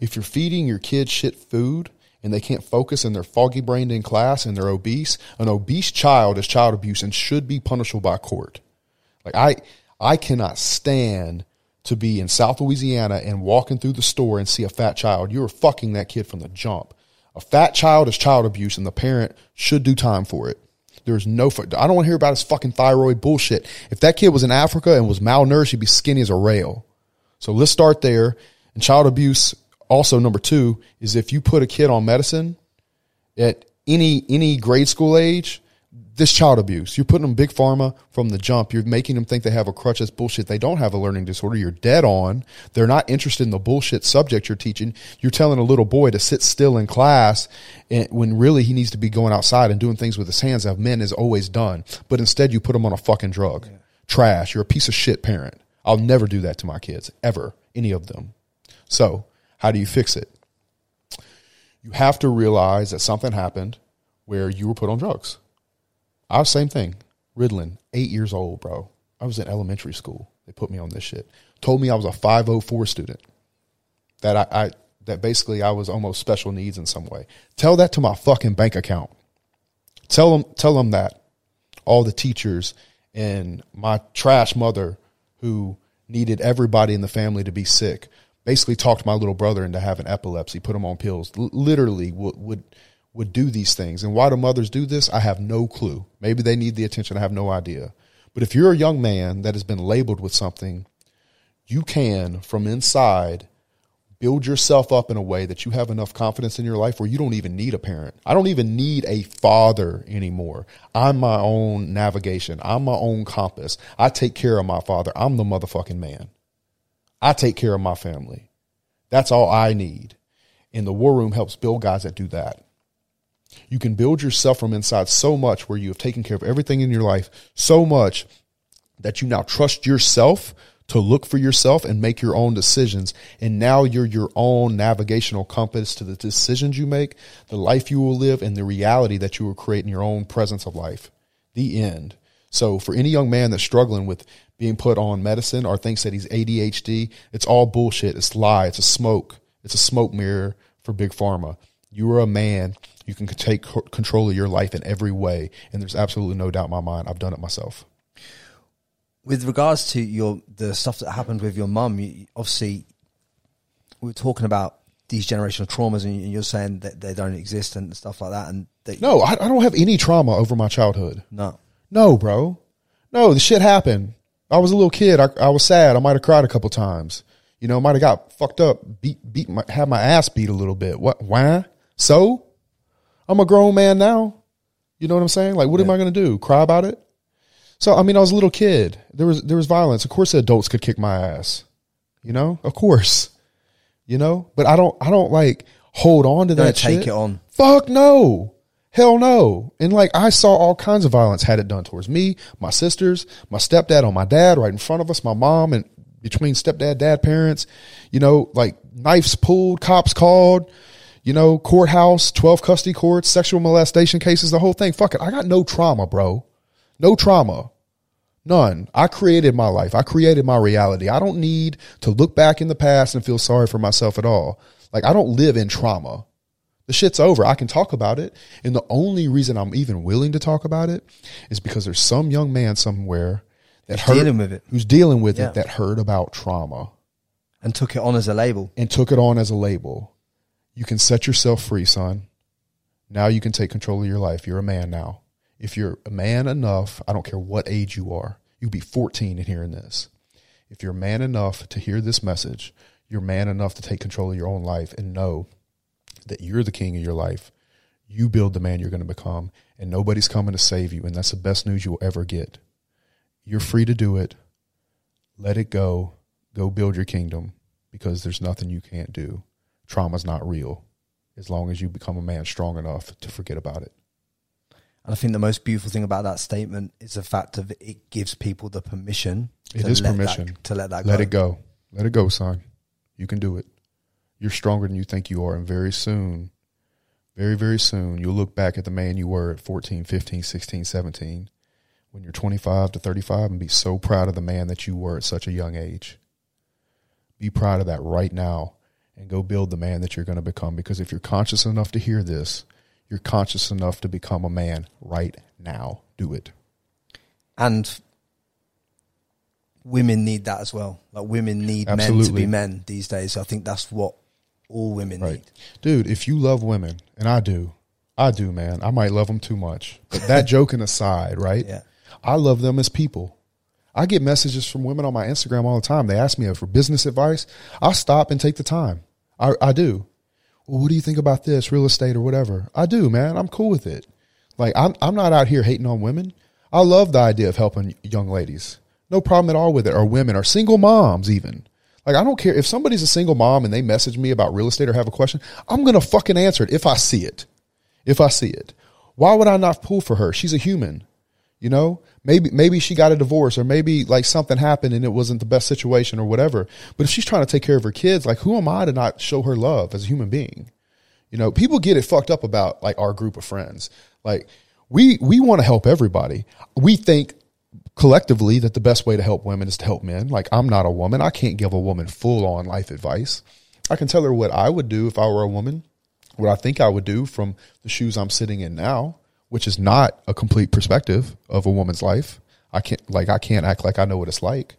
S1: if you're feeding your kids shit food and they can't focus and they're foggy brained in class and they're obese, an obese child is child abuse and should be punishable by court. Like I, I cannot stand to be in South Louisiana and walking through the store and see a fat child. You're fucking that kid from the jump. A fat child is child abuse, and the parent should do time for it. There's no. I don't want to hear about his fucking thyroid bullshit. If that kid was in Africa and was malnourished, he'd be skinny as a rail. So let's start there. And child abuse, also number two, is if you put a kid on medicine at any any grade school age, this child abuse. You're putting them big pharma from the jump. You're making them think they have a crutch. That's bullshit. They don't have a learning disorder. You're dead on. They're not interested in the bullshit subject you're teaching. You're telling a little boy to sit still in class and, when really he needs to be going outside and doing things with his hands that men has always done. But instead you put him on a fucking drug. Trash. You're a piece of shit parent. I'll never do that to my kids ever. Any of them. So how do you fix it? You have to realize that something happened where you were put on drugs. I was same thing. Ritalin, eight years old, bro. I was in elementary school. They put me on this shit. Told me I was a 504 student. That I, I that basically I was almost special needs in some way. Tell that to my fucking bank account. Tell them tell them that. All the teachers and my trash mother who needed everybody in the family to be sick basically talked my little brother into having epilepsy, put him on pills. L- literally would would would do these things. And why do mothers do this? I have no clue. Maybe they need the attention. I have no idea. But if you're a young man that has been labeled with something, you can from inside build yourself up in a way that you have enough confidence in your life where you don't even need a parent. I don't even need a father anymore. I'm my own navigation. I'm my own compass. I take care of my father. I'm the motherfucking man. I take care of my family. That's all I need. And the war room helps build guys that do that. You can build yourself from inside so much where you have taken care of everything in your life so much that you now trust yourself to look for yourself and make your own decisions. And now you're your own navigational compass to the decisions you make, the life you will live, and the reality that you will create in your own presence of life. The end. So for any young man that's struggling with being put on medicine or thinks that he's ADHD, it's all bullshit. It's lie. It's a smoke. It's a smoke mirror for big pharma. You are a man. You can take control of your life in every way, and there's absolutely no doubt in my mind. I've done it myself.
S2: With regards to your the stuff that happened with your mum, you, obviously we were talking about these generational traumas, and you're saying that they don't exist and stuff like that. And that,
S1: No, I, I don't have any trauma over my childhood.
S2: no,
S1: No, bro. No, the shit happened. I was a little kid. I, I was sad. I might have cried a couple times. You know, might have got fucked up, beat, beat, my, had my ass beat a little bit. What? Why? So? I'm a grown man now. You know what I'm saying? Like, what am I going to do? Cry about it? So, I mean, I was a little kid. There was there was violence. Of course, the adults could kick my ass. You know, of course. You know, but I don't. I don't like hold on to
S2: don't
S1: that.
S2: take
S1: shit.
S2: it on.
S1: Fuck no. Hell no. And like I saw all kinds of violence had it done towards me, my sisters, my stepdad on my dad right in front of us, my mom and between stepdad, dad parents, you know, like knives pulled, cops called, you know, courthouse, 12 custody courts, sexual molestation cases, the whole thing. Fuck it. I got no trauma, bro. No trauma. None. I created my life. I created my reality. I don't need to look back in the past and feel sorry for myself at all. Like I don't live in trauma. The shit's over. I can talk about it. And the only reason I'm even willing to talk about it is because there's some young man somewhere that heard,
S2: dealing with it.
S1: who's dealing with
S2: Yeah.
S1: it that heard about trauma
S2: and took it on as a label.
S1: and took it on as a label. You can set yourself free, son. Now you can take control of your life. You're a man now. If you're a man enough, I don't care what age you are, you be 14 and hearing this. If you're man enough to hear this message, you're man enough to take control of your own life and know that you're the king of your life. You build the man you're going to become, and nobody's coming to save you. And that's the best news you'll ever get. You're free to do it. Let it go. Go build your kingdom because there's nothing you can't do. Trauma's not real as long as you become a man strong enough to forget about it.
S2: And I think the most beautiful thing about that statement is the fact of it gives people the permission.
S1: It
S2: to let
S1: permission.
S2: that, to let that
S1: Let
S2: go.
S1: it go. Let it go, son. You can do it. You're stronger than you think you are. And very soon, very, very soon, you'll look back at the man you were at 14, 15, 16, 17, when you're 25 to 35 and be so proud of the man that you were at such a young age. Be proud of that right now and go build the man that you're going to become. Because if you're conscious enough to hear this, you're conscious enough to become a man right now. Do it.
S2: And women need that as well. Like women need men to be men these days. I think that's what all women
S1: Right.
S2: need.
S1: Dude, if you love women, and I do, I do, man. I might love them too much. But that <laughs> joking aside, right?
S2: Yeah.
S1: I love them as people. I get messages from women on my Instagram all the time. They ask me for business advice. I stop and take the time. I, I do. Well, what do you think about this, real estate or whatever? I do, man. I'm cool with it. Like I'm I'm not out here hating on women. I love the idea of helping young ladies. No problem at all with it. Or women or single moms even. Like I don't care if somebody's a single mom and they message me about real estate or have a question, I'm gonna fucking answer it if I see it. If I see it. Why would I not pull for her? She's a human. You know, maybe maybe she got a divorce or maybe like something happened and it wasn't the best situation or whatever. But if she's trying to take care of her kids, like who am I to not show her love as a human being? You know, people get it fucked up about like our group of friends. Like we we want to help everybody. We think collectively that the best way to help women is to help men. Like I'm not a woman. I can't give a woman full on life advice. I can tell her what I would do if I were a woman, what I think I would do from the shoes I'm sitting in now, which is not a complete perspective of a woman's life. I can't like I can't act like I know what it's like,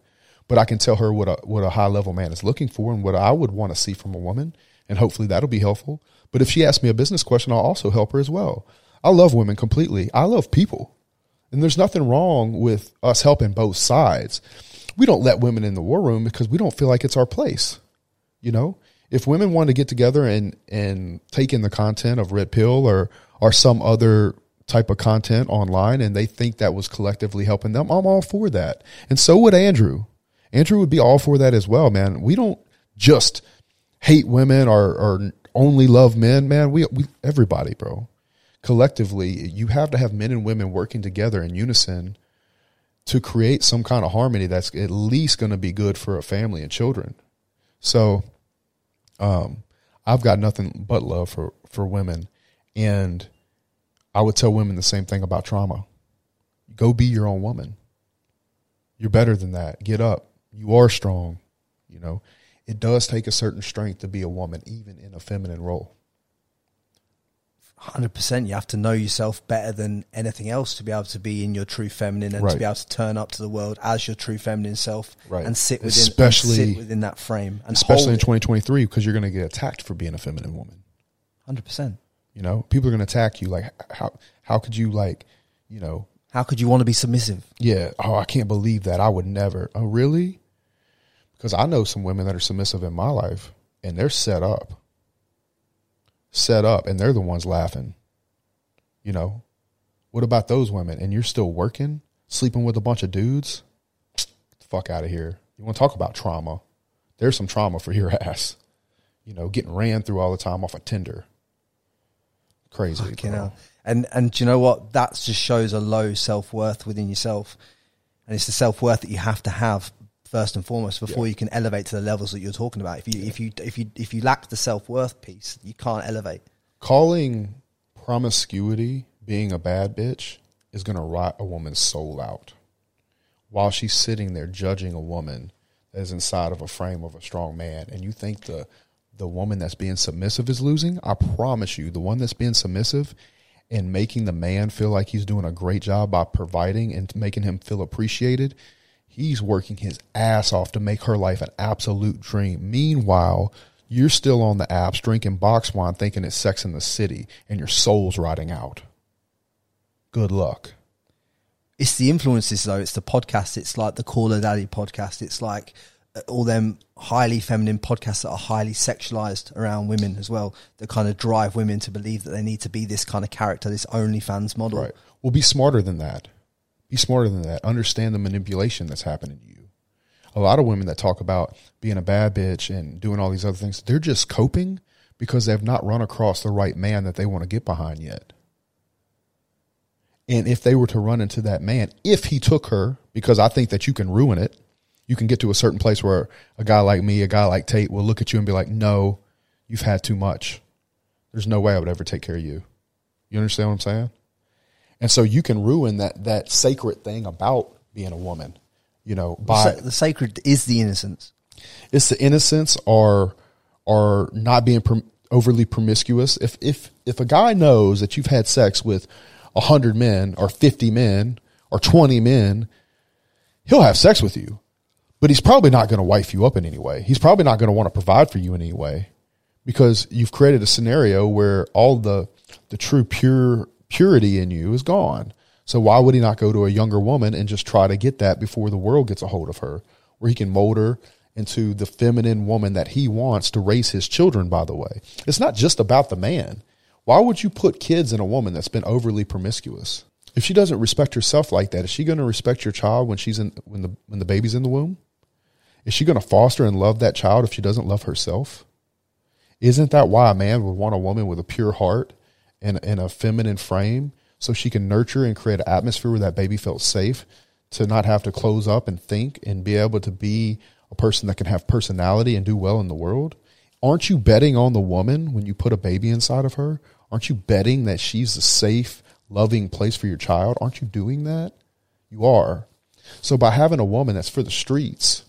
S1: but I can tell her what a what a high level man is looking for and what I would want to see from a woman, and hopefully that'll be helpful. But if she asks me a business question, I'll also help her as well. I love women completely. I love people. And there's nothing wrong with us helping both sides. We don't let women in the war room because we don't feel like it's our place. You know, if women want to get together and and take in the content of Red Pill or or some other type of content online and they think that was collectively helping them, I'm all for that. And so would Andrew. Andrew would be all for that as well, man. We don't just hate women or or only love men, man. We we everybody, bro. Collectively, you have to have men and women working together in unison to create some kind of harmony that's at least going to be good for a family and children. So, um, I've got nothing but love for for women, and I would tell women the same thing about trauma. Go be your own woman. You're better than that. Get up. You are strong. You know, it does take a certain strength to be a woman, even in a feminine role.
S2: Hundred percent. You have to know yourself better than anything else to be able to be in your true feminine and to be able to turn up to the world as your true feminine self
S1: Right.
S2: and sit within,
S1: Especially-
S2: sit within that frame and
S1: Especially in 2023, because you're going to get attacked for being a feminine woman.
S2: Hundred percent.
S1: You know, people are going to attack you. Like, how how could you like, you know,
S2: How could you want to be submissive?
S1: yeah, oh, I can't believe that. I would never. Oh, really? Because I know some women that are submissive in my life, and they're set up, set up, and they're the ones laughing. You know, what about those women? And you're still working, sleeping with a bunch of dudes? Get the fuck out of here. You want to talk about trauma? There's some trauma for your <laughs> ass. You know, getting ran through all the time off of Tinder. Crazy.
S2: Fucking
S1: bro.
S2: hell. And and do you know what? That just shows a low self worth within yourself, and it's the self worth that you have to have first and foremost before
S1: Yeah.
S2: you can elevate to the levels that you're talking about. If you if you if you if you lack the self worth piece, you can't elevate.
S1: calling promiscuity being a bad bitch is going to rot a woman's soul out while she's sitting there judging a woman that is inside of a frame of a strong man and you think the the woman that's being submissive is losing i promise you the one that's being submissive and making the man feel like he's doing a great job by providing and making him feel appreciated he's working his ass off to make her life an absolute dream meanwhile you're still on the apps drinking box wine thinking it's sex in the city and your soul's rotting out good luck
S2: It's the influences though. It's the podcast. It's like the Call Her Daddy podcast. It's like uh, all them highly feminine podcasts that are highly sexualized around women as well. That kind of drive women to believe that they need to be this kind of character, this OnlyFans model.
S1: Right. Well, be smarter than that. Be smarter than that. Understand the manipulation that's happening to you. A lot of women that talk about being a bad bitch and doing all these other things, they're just coping because they've not run across the right man that they want to get behind yet. And if they were to run into that man, if he took her, because I think that you can ruin it, you can get to a certain place where a guy like me, a guy like Tate will look at you and be like, no, you've had too much. There's no way I would ever take care of you. You understand what I'm saying? And so you can ruin that that sacred thing about being a woman, you know, by
S2: the sacred is the innocence.
S1: it's the innocence or or not being prom- overly promiscuous. If if if a guy knows that you've had sex with a hundred men or fifty men or twenty men, he'll have sex with you, but he's probably not going to wife you up in any way. He's probably not going to want to provide for you in any way because you've created a scenario where all the the true pure purity in you is gone. So why would he not go to a younger woman and just try to get that before the world gets a hold of her, where he can mold her into the feminine woman that he wants to raise his children? By the way, it's not just about the man. Why would you put kids in a woman that's been overly promiscuous? If she doesn't respect herself like that, is she going to respect your child when she's in when the when the baby's in the womb? Is she going to foster and love that child if she doesn't love herself? Isn't that why a man would want a woman with a pure heart and, and a feminine frame so she can nurture and create an atmosphere where that baby felt safe to not have to close up and think and be able to be a person that can have personality and do well in the world? Aren't you betting on the woman when you put a baby inside of her? Aren't you betting that she's a safe, loving place for your child? Aren't you doing that? You are. So by having a woman that's for the streets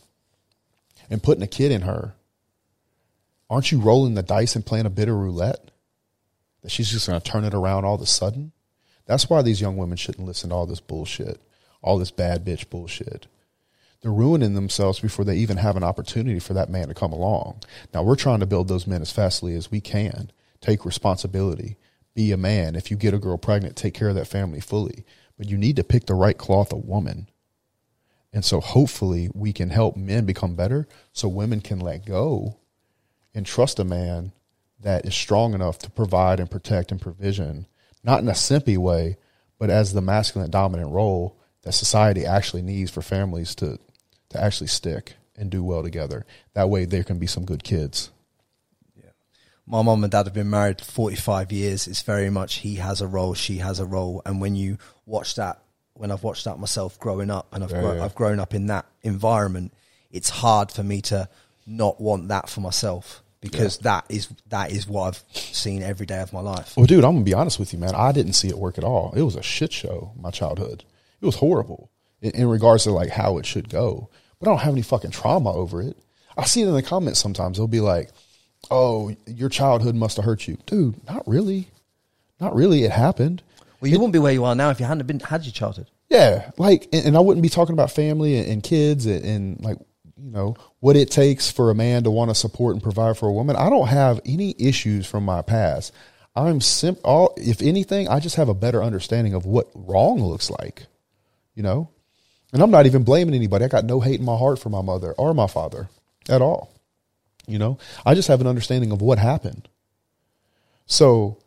S1: and putting a kid in her, aren't you rolling the dice and playing a bit of roulette? That she's just going to turn it around all of a sudden? That's why these young women shouldn't listen to all this bullshit, all this bad bitch bullshit. They're ruining themselves before they even have an opportunity for that man to come along. Now, we're trying to build those men as fastly as we can. Take responsibility. Be a man. If you get a girl pregnant, take care of that family fully. But you need to pick the right cloth of woman. And so hopefully we can help men become better so women can let go and trust a man that is strong enough to provide and protect and provision, not in a simpy way, but as the masculine dominant role that society actually needs for families to to actually stick and do well together. That way there can be some good kids.
S2: my mom and dad have been married 45 years. It's very much he has a role, she has a role. And when you watch that, when I've watched that myself growing up and I've,
S1: Yeah, yeah.
S2: I've grown up in that environment, it's hard for me to not want that for myself because that is that is what I've seen every day of my life.
S1: Well, dude, I'm gonna be honest with you, man. I didn't see it work at all. It was a shit show. My childhood. It was horrible in, in regards to like how it should go. But I don't have any fucking trauma over it. I see it in the comments sometimes. They'll be like, "Oh, your childhood must have hurt you, dude." Not really, not really. It happened.
S2: Well, you wouldn't be where you are now if you hadn't been had your childhood.
S1: Yeah, like, and, and I wouldn't be talking about family and, and kids and, and like, you know, what it takes for a man to want to support and provide for a woman. I don't have any issues from my past. I'm sim all if anything, I just have a better understanding of what wrong looks like. You know? And I'm not even blaming anybody. I got no hate in my heart for my mother or my father at all. You know? I just have an understanding of what happened. So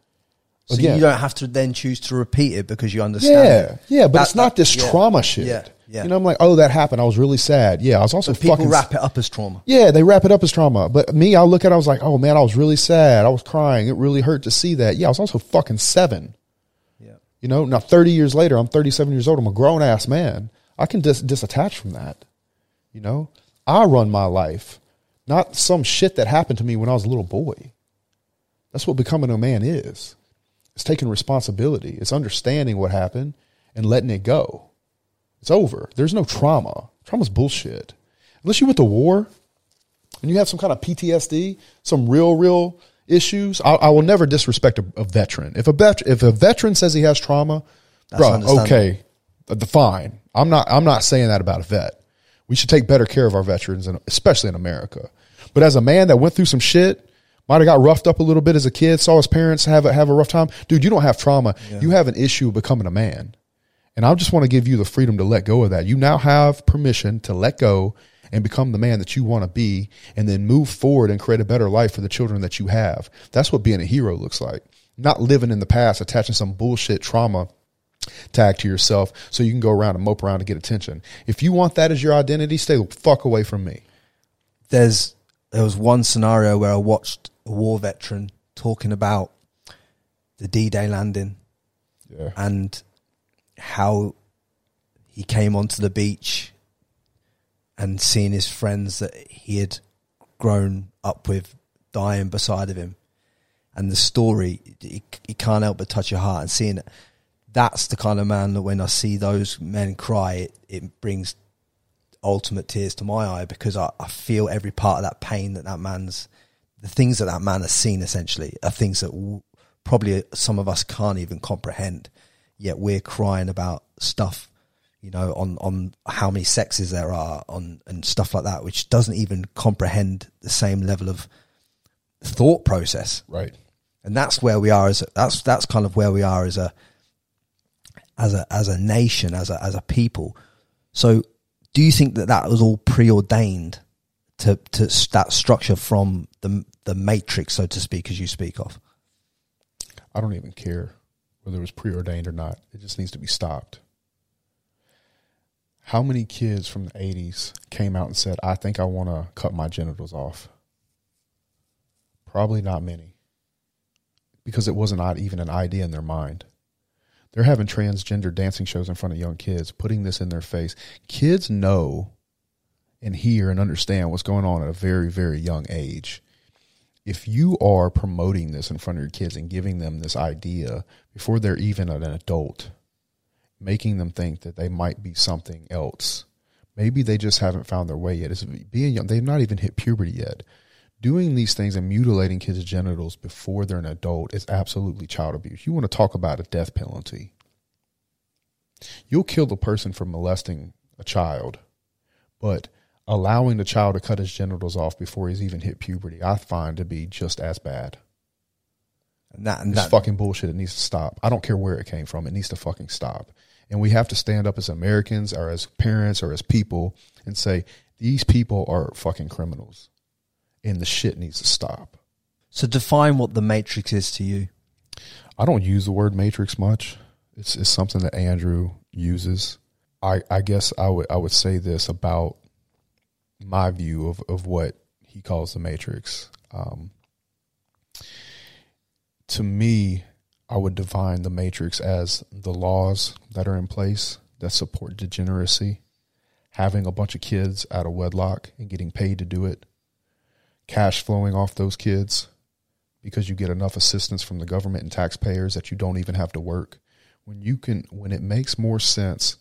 S2: So
S1: again,
S2: you don't have to then choose to repeat it because you understand.
S1: yeah,
S2: it.
S1: yeah, but
S2: That-
S1: it's not
S2: that-
S1: this
S2: yeah.
S1: trauma shit.
S2: Yeah, yeah.
S1: You know, I'm like, oh, that happened. I was really sad. Yeah, I was also
S2: People
S1: fucking
S2: wrap it up as trauma.
S1: Yeah, they wrap it up as trauma. But me, I look at it, I was like, oh man, I was really sad. I was crying. It really hurt to see that. Yeah, I was also fucking seven.
S2: Yeah.
S1: You know, now 30 years later, I'm 37 years old. I'm a grown ass man. I can dis- disattach from that. You know, I run my life, not some shit that happened to me when I was a little boy. That's what becoming a man is. It's taking responsibility. It's understanding what happened and letting it go. It's over. There's no trauma. Trauma's bullshit. Unless you went to war and you have some kind of PTSD, some real, real issues, I, I will never disrespect a, a veteran. If a vet, if a veteran says he has trauma,
S2: That's
S1: bro, okay, uh, fine. I'm not. I'm not saying that about a vet. We should take better care of our veterans, and especially in America. But as a man that went through some shit, might have got roughed up a little bit as a kid, saw his parents have a, have a rough time, dude. You don't have trauma. You have an issue becoming a man. And I just want to give you the freedom to let go of that. You now have permission to let go and become the man that you want to be and then move forward and create a better life for the children that you have. That's what being a hero looks like. Not living in the past, attaching some bullshit trauma tag to yourself so you can go around and mope around to get attention. If you want that as your identity, stay the fuck away from me.
S2: There's there was one scenario where I watched a war veteran talking about the D-Day landing
S1: Yeah.
S2: and how he came onto the beach and seeing his friends that he had grown up with dying beside of him. And the story you can't help but touch your heart. And seeing it that's the kind of man that when I see those men cry it, it brings ultimate tears to my eye because I, I feel every part of that pain that that man's the things that that man has seen essentially are things that w- probably some of us can't even comprehend yet we're crying about stuff you know on on how many sexes there are on and stuff like that which doesn't even comprehend the same level of thought process.
S1: Right.
S2: and that's where we are as a, that's that's kind of where we are as a as a as a nation as a as a people. So do you think that that was all preordained to to that structure from the the matrix so to speak as you speak of?
S1: I don't even care whether it was preordained or not. It just needs to be stopped. How many kids from the 80s came out and said, I think I want to cut my genitals off? Probably not many. Because it wasn't even an idea in their mind. They're having transgender dancing shows in front of young kids, putting this in their face. Kids know and hear and understand what's going on at a very, very young age if you are promoting this in front of your kids and giving them this idea before they're even an adult, making them think that they might be something else, maybe they just haven't found their way yet. It's being young, they've not even hit puberty yet. Doing these things and mutilating kids' genitals before they're an adult is absolutely child abuse. You want to talk about a death penalty. You'll kill the person for molesting a child, but allowing the child to cut his genitals off before he's even hit puberty, I find to be just as bad.
S2: And
S1: It's
S2: that
S1: fucking bullshit. It needs to stop. I don't care where it came from. It needs to fucking stop. And we have to stand up as Americans or as parents or as people and say, these people are fucking criminals. And the shit needs to stop.
S2: so define what the matrix is to you
S1: I don't use the word matrix much. It's, it's something that Andrew uses. I, I guess I would I would say this about my view of, of what he calls the matrix. Um, to me, I would define the matrix as the laws that are in place that support degeneracy, having a bunch of kids out of wedlock and getting paid to do it, cash flowing off those kids because you get enough assistance from the government and taxpayers that you don't even have to work. When you can, when it makes more sense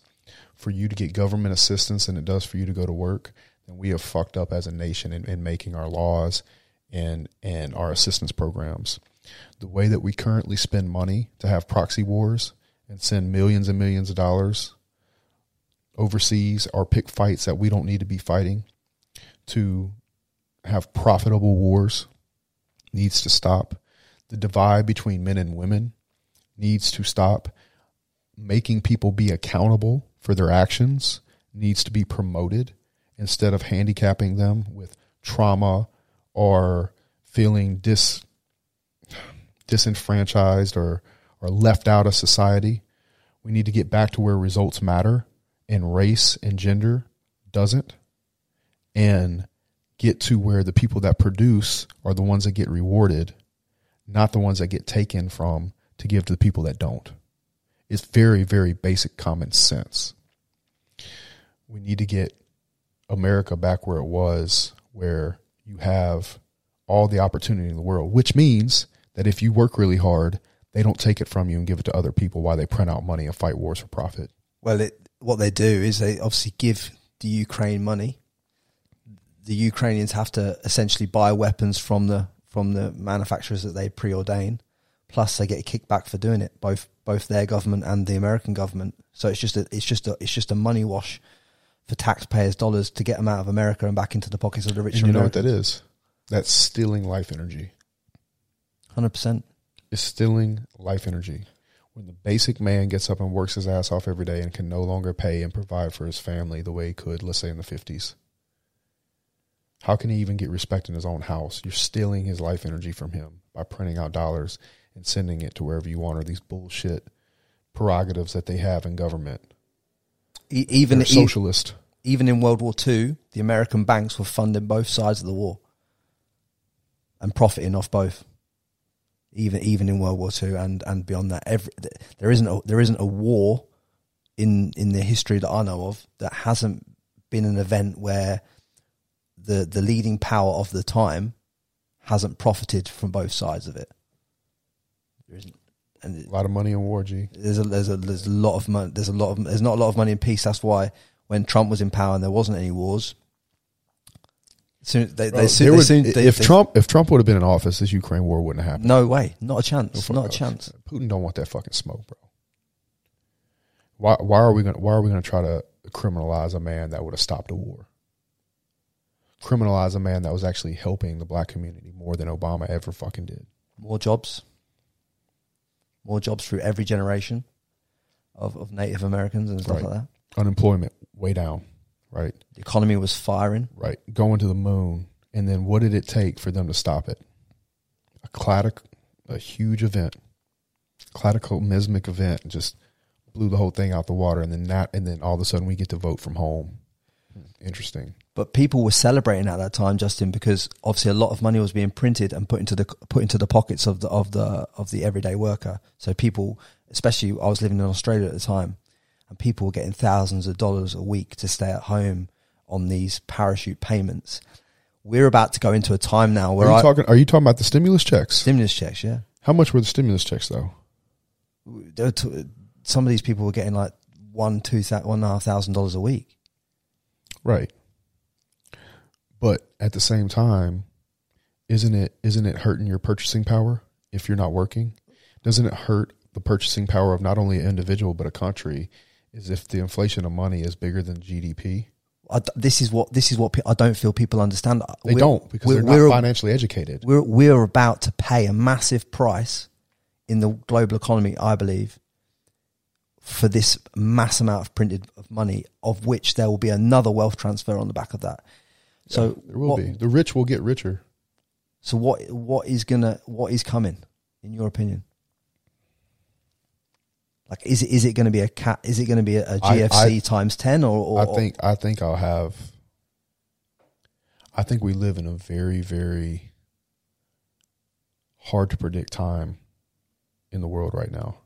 S1: for you to get government assistance than it does for you to go to work, then we have fucked up as a nation in, in making our laws and and our assistance programs. The way that we currently spend money to have proxy wars and send millions and millions of dollars overseas or pick fights that we don't need to be fighting to have profitable wars needs to stop. The divide between men and women needs to stop. Making people be accountable for their actions needs to be promoted instead of handicapping them with trauma or feeling dis disenfranchised or or left out of society. We need to get back to where results matter and race and gender doesn't and get to where the people that produce are the ones that get rewarded, not the ones that get taken from to give to the people that don't. It's very, very basic common sense. We need to get America back where it was, where you have all the opportunity in the world, which means that if you work really hard, they don't take it from you and give it to other people while they print out money and fight wars for profit.
S2: Well, it, what they do is they obviously give the Ukraine money. The Ukrainians have to essentially buy weapons from the from the manufacturers that they preordain. Plus, they get a kickback for doing it, both both their government and the American government. So it's just a it's just a it's just a money wash for taxpayers' dollars to get them out of America and back into the pockets of the rich.
S1: And you know what that is? That's stealing life energy.
S2: Hundred percent.
S1: It's stealing life energy. When the basic man gets up and works his ass off every day and can no longer pay and provide for his family the way he could, let's say in the fifties, how can he even get respect in his own house? You're stealing his life energy from him by printing out dollars and sending it to wherever you want, or these bullshit prerogatives that they have in government.
S2: E- even
S1: They're
S2: e-
S1: socialist.
S2: even in World War II, the American banks were funding both sides of the war and profiting off both. Even even in World War Two and, and beyond that, every there isn't a, there isn't a war in in the history that I know of that hasn't been an event where the the leading power of the time hasn't profited from both sides of it. There isn't, and
S1: A lot of money in war, G.
S2: there's a there's a there's a lot of money. There's a lot of there's not a lot of money in peace. That's why when Trump was in power and there wasn't any wars, soon they,
S1: Bro,
S2: they, soon, they
S1: would-
S2: soon they,
S1: if
S2: they-
S1: Trump if Trump would have been in office, this Ukraine war wouldn't have happened.
S2: no way, not a chance,
S1: Fuck
S2: not a chance.
S1: Putin don't want that fucking smoke, bro. Why why are we gonna why are we gonna try to criminalize a man that would have stopped a war? Criminalize a man that was actually helping the black community more than Obama ever fucking did.
S2: More jobs, more jobs through every generation of, of Native Americans and stuff
S1: Right.
S2: like that.
S1: Unemployment way down, right?
S2: The economy was firing.
S1: Right. Going to the moon. And then what did it take for them to stop it? A cladic a huge event. Cataclysmic event just blew the whole thing out the water and then that, and then all of a sudden we get to vote from home. Hmm, Interesting.
S2: But people were celebrating at that time, Justin, because obviously a lot of money was being printed and put into the put into the pockets of the of the of the everyday worker. So people, especially I was living in Australia at the time, and people were getting thousands of dollars a week to stay at home on these parachute payments. We're about to go into a time now where Are
S1: you
S2: I
S1: talking are you talking about the stimulus checks?
S2: stimulus checks. Yeah,
S1: How much were the stimulus checks though?
S2: Some of these people were getting like one two one and a half thousand dollars a week.
S1: Right. But at the same time, isn't it isn't it hurting your purchasing power if you're not working? Doesn't it hurt the purchasing power of not only an individual but a country? Is if the inflation of money is bigger than GDP?
S2: I this is what this is what pe- I don't feel people understand.
S1: They
S2: We're-
S1: don't because
S2: we're-
S1: they're not
S2: we're-
S1: financially educated.
S2: we're we're about to pay a massive price in the global economy, I believe, for this mass amount of printed of money, of which there will be another wealth transfer on the back of that. So
S1: There will
S2: what,
S1: be. The rich will get richer.
S2: So what what is gonna what is coming, in your opinion? Like, is it is it going to be a cat? Is it going to be a GFC
S1: I-
S2: times ten or, or
S1: I think I think I'll have I think we live in a very, very hard to predict time in the world right now.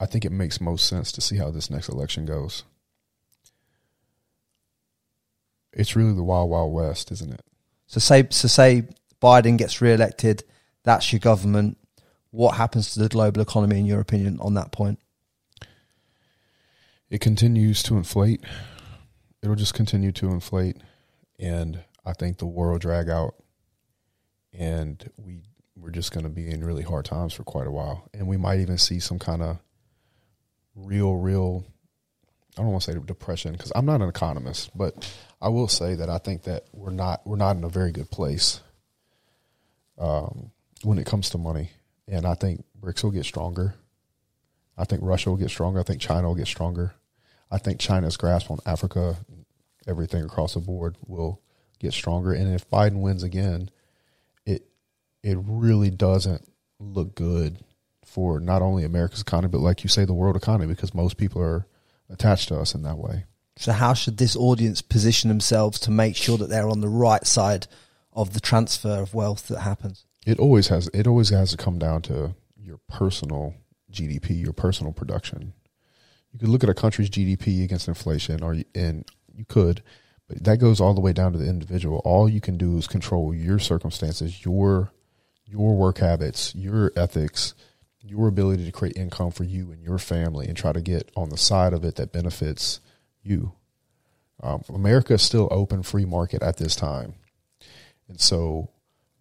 S1: I think it makes most sense to see how this next election goes. It's really the wild, wild west, isn't it?
S2: So say so say Biden gets re-elected, that's your government. What happens to the global economy in your opinion on that point?
S1: it continues to inflate. It'll just continue to inflate, and I think the war will drag out, and we we're just going to be in really hard times for quite a while, and we might even see some kind of real, real. I don't want to say depression because I'm not an economist, but I will say that I think that we're not we're not in a very good place um, when it comes to money, and I think BRICS will get stronger. I think Russia will get stronger. I think China will get stronger. I think China's grasp on Africa, everything across the board, will get stronger. And if Biden wins again, it it really doesn't look good for not only America's economy, but like you say, the world economy, because most people are attached to us in that way.
S2: So, how should this audience position themselves to make sure that they're on the right side of the transfer of wealth that happens?
S1: It always has. It always has to come down to your personal GDP, your personal production. You could look at a country's GDP against inflation, or and you could, but that goes all the way down to the individual. All you can do is control your circumstances, your your work habits, your ethics, your ability to create income for you and your family, and try to get on the side of it that benefits you. Um, America is still open free market at this time. And so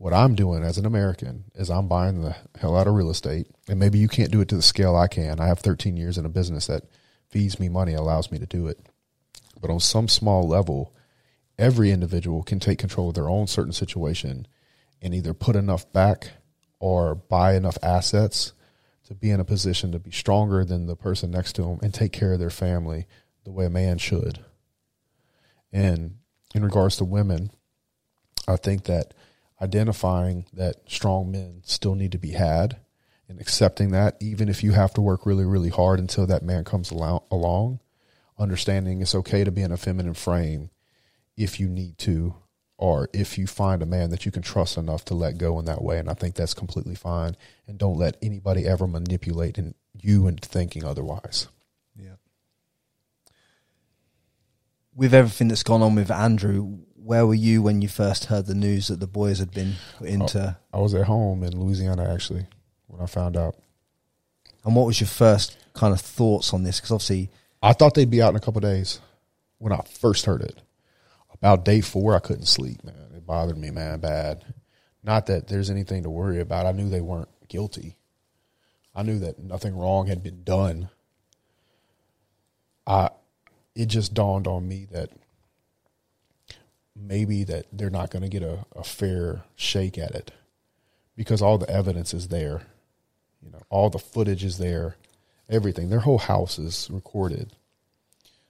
S1: what I'm doing as an American is I'm buying the hell out of real estate. And maybe you can't do it to the scale I can. I have 13 years in a business that feeds me money, allows me to do it. But on some small level, every individual can take control of their own certain situation and either put enough back or buy enough assets to be in a position to be stronger than the person next to them and take care of their family the way a man should. And in regards to women, I think that identifying that strong men still need to be had and accepting that, even if you have to work really, really hard until that man comes along, understanding it's okay to be in a feminine frame if you need to, or if you find a man that you can trust enough to let go in that way. And I think that's completely fine. And don't let anybody ever manipulate you into thinking otherwise.
S2: Yeah with everything that's gone on with Andrew, where were you when you first heard the news that the boys had been oh, into?
S1: I was at home in Louisiana actually when I found out.
S2: And what was your first kind of thoughts on this? Because obviously,
S1: I thought they'd be out in a couple days when I first heard it. About day four, I couldn't sleep. Man, it bothered me, man, bad. Not that there's anything to worry about. I knew they weren't guilty. I knew that nothing wrong had been done. I it just dawned on me that maybe that they're not going to get a, a fair shake at it because all the evidence is there. You know, all the footage is there, everything. Their whole house is recorded.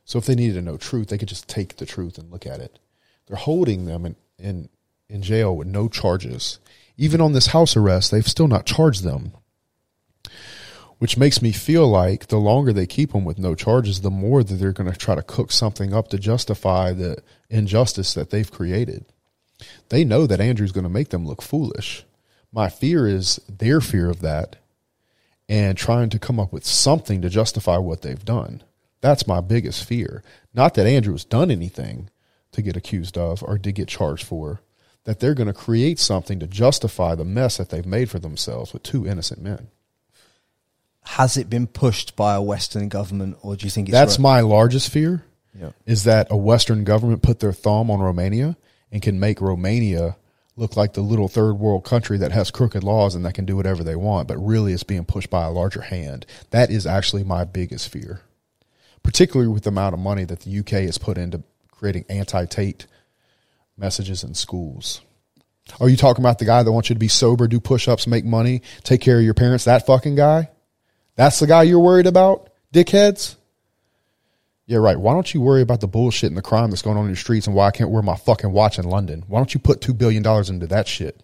S1: So if they needed to know truth, they could just take the truth and look at it. They're holding them in, in, in jail with no charges. Even on this house arrest, they've still not charged them which makes me feel like the longer they keep them with no charges, the more that they're going to try to cook something up to justify the injustice that they've created. They know that Andrew's going to make them look foolish. My fear is their fear of that and trying to come up with something to justify what they've done. That's my biggest fear. Not that Andrew's done anything to get accused of or to get charged for, that they're going to create something to justify the mess that they've made for themselves with two innocent men
S2: has it been pushed by a Western government, or do you think
S1: that's right? my largest fear? Yeah. Is that a Western government put their thumb on Romania and can make Romania look like the little third world country that has crooked laws and that can do whatever they want, but really it's being pushed by a larger hand. That is actually my biggest fear, particularly with the amount of money that the UK has put into creating anti Tate messages in schools. Are you talking about the guy that wants you to be sober, do push ups, make money, take care of your parents? That fucking guy? That's the guy you're worried about, dickheads? Yeah, right. Why don't you worry about the bullshit and the crime that's going on in your streets and why I can't wear my fucking watch in London? Why don't you put two billion dollars into that shit?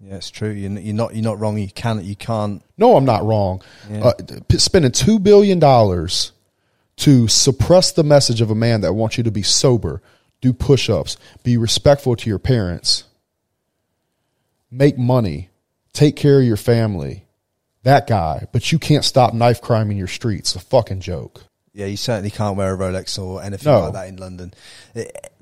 S2: Yeah, it's true. You're, you're not you're not wrong. You can't. you can't.
S1: No, I'm not wrong. Yeah. Uh, spending two billion dollars to suppress the message of a man that wants you to be sober, do push-ups, be respectful to your parents, make money, take care of your family, that guy, but you can't stop knife crime in your streets. A fucking joke.
S2: Yeah, you certainly can't wear a Rolex or anything no. like that in London. It,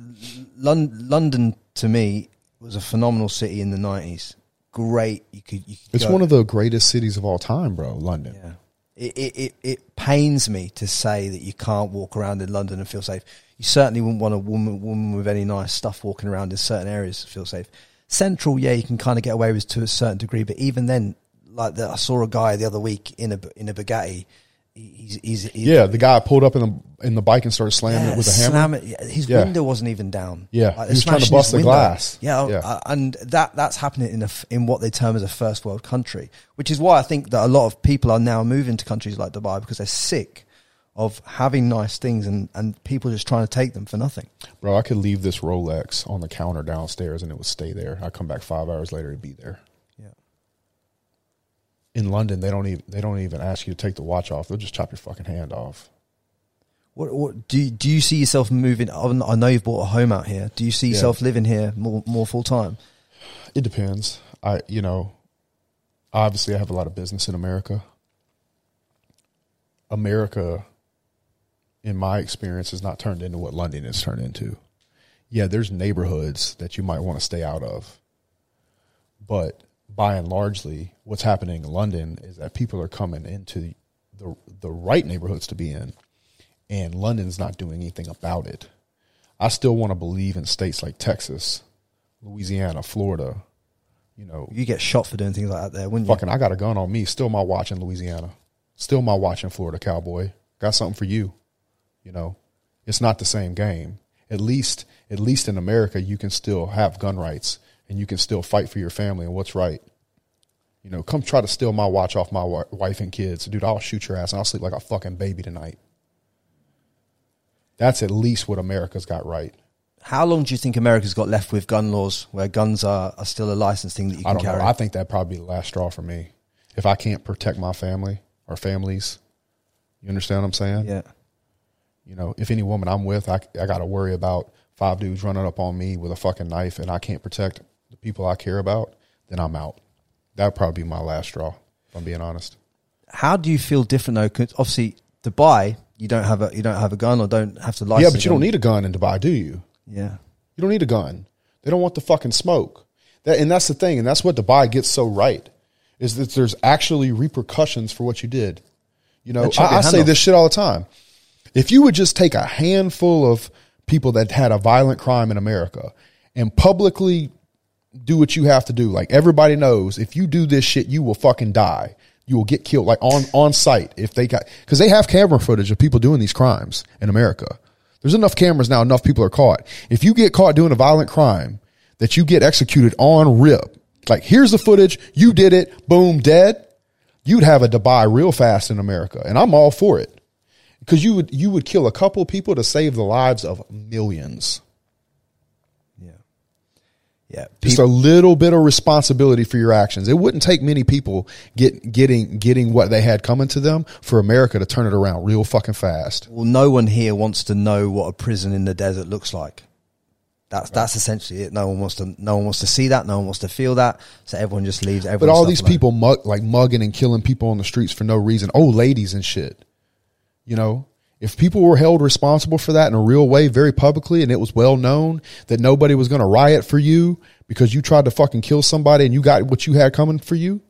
S2: London, London to me was a phenomenal city in the nineties. Great, you could. You could
S1: it's go. one of the greatest cities of all time, bro. London.
S2: Yeah, it it it, it pains me to say that you can't walk around in London and feel safe. You certainly wouldn't want a woman woman with any nice stuff walking around in certain areas to feel safe. Central, yeah, you can kind of get away with to a certain degree, but even then, like the, I saw a guy the other week in a in a Bugatti. He's, he's, he's
S1: Yeah, the guy pulled up in the in the bike and started slamming
S2: yeah,
S1: it with a hammer.
S2: slam it. His
S1: Yeah.
S2: window wasn't even down.
S1: Yeah,
S2: Like,
S1: he was trying to bust the
S2: window.
S1: glass.
S2: Yeah,
S1: Yeah.
S2: uh, and that that's happening in a in what they term as a first world country, which is why I think that a lot of people are now moving to countries like Dubai because they're sick of having nice things and and people just trying to take them for nothing.
S1: Bro, I could leave this Rolex on the counter downstairs and it would stay there. I come back five hours later, it'd be there.
S2: Yeah.
S1: In London, they don't even they don't even ask you to take the watch off. They'll just chop your fucking hand off.
S2: What, what do you, do you see yourself moving? I know you've bought a home out here. Do you see
S1: Yeah.
S2: yourself living here more more full time?
S1: It depends. I you know, obviously I have a lot of business in America. America, in my experience, has not turned into what London has turned into. Yeah, there's neighborhoods that you might want to stay out of. But by and largely, what's happening in London is that people are coming into the the right neighborhoods to be in, and London's not doing anything about it. I still want to believe in states like Texas, Louisiana, Florida. You know,
S2: You get shot for doing things like that there, wouldn't you?
S1: fucking, I got a gun on me. Still my watch in Louisiana. Still my watch in Florida, cowboy. Got something for you. You know, it's not the same game. At least, at least in America, you can still have gun rights and you can still fight for your family and what's right. You know, come try to steal my watch off my wife and kids, dude. I'll shoot your ass and I'll sleep like a fucking baby tonight. That's at least what America's got right.
S2: How long do you think America's got left with gun laws where guns are, are still a licensed thing that you
S1: I
S2: can
S1: don't
S2: carry?
S1: know. I think that probably be the last straw for me. If I can't protect my family or families, you understand what I'm saying?
S2: yeah.
S1: You know, if any woman I'm with, I, I got to worry about five dudes running up on me with a fucking knife and I can't protect people I care about, then I'm out. That'd probably be my last straw, if I'm being honest.
S2: How do you feel different though? Because obviously, Dubai, you don't have a you don't have a gun or don't have to license.
S1: yeah, but you don't need a gun in Dubai, do you?
S2: Yeah.
S1: You don't need a gun. They don't want the fucking smoke. That, and that's the thing, and that's what Dubai gets so right, is that there's actually repercussions for what you did. You know, I, I say
S2: off.
S1: this shit all the time. If you would just take a handful of people that had a violent crime in America and publicly do what you have to do, like everybody knows, if you do this shit, you will fucking die. You will get killed, like on on site. If they got, because they have camera footage of people doing these crimes in America. There's enough cameras now. Enough people are caught. If you get caught doing a violent crime, that you get executed on rip. Like here's the footage. You did it. Boom, dead. You'd have a Dubai real fast in America, and I'm all for it because you would you would kill a couple people to save the lives of millions.
S2: Yeah. Yeah.
S1: Just a little bit of responsibility for your actions. It wouldn't take many people get getting getting what they had coming to them for America to turn it around real fucking fast.
S2: well, no one here wants to know what a prison in the desert looks like. That's that's essentially it. No one wants to. No one wants to see that. No one wants to feel that. So everyone just leaves.
S1: But all these
S2: alone.
S1: people mug, like mugging and killing people on the streets for no reason. Old ladies and shit. You know, if people were held responsible for that in a real way, very publicly, and it was well known that nobody was going to riot for you because you tried to fucking kill somebody and you got what you had coming for you,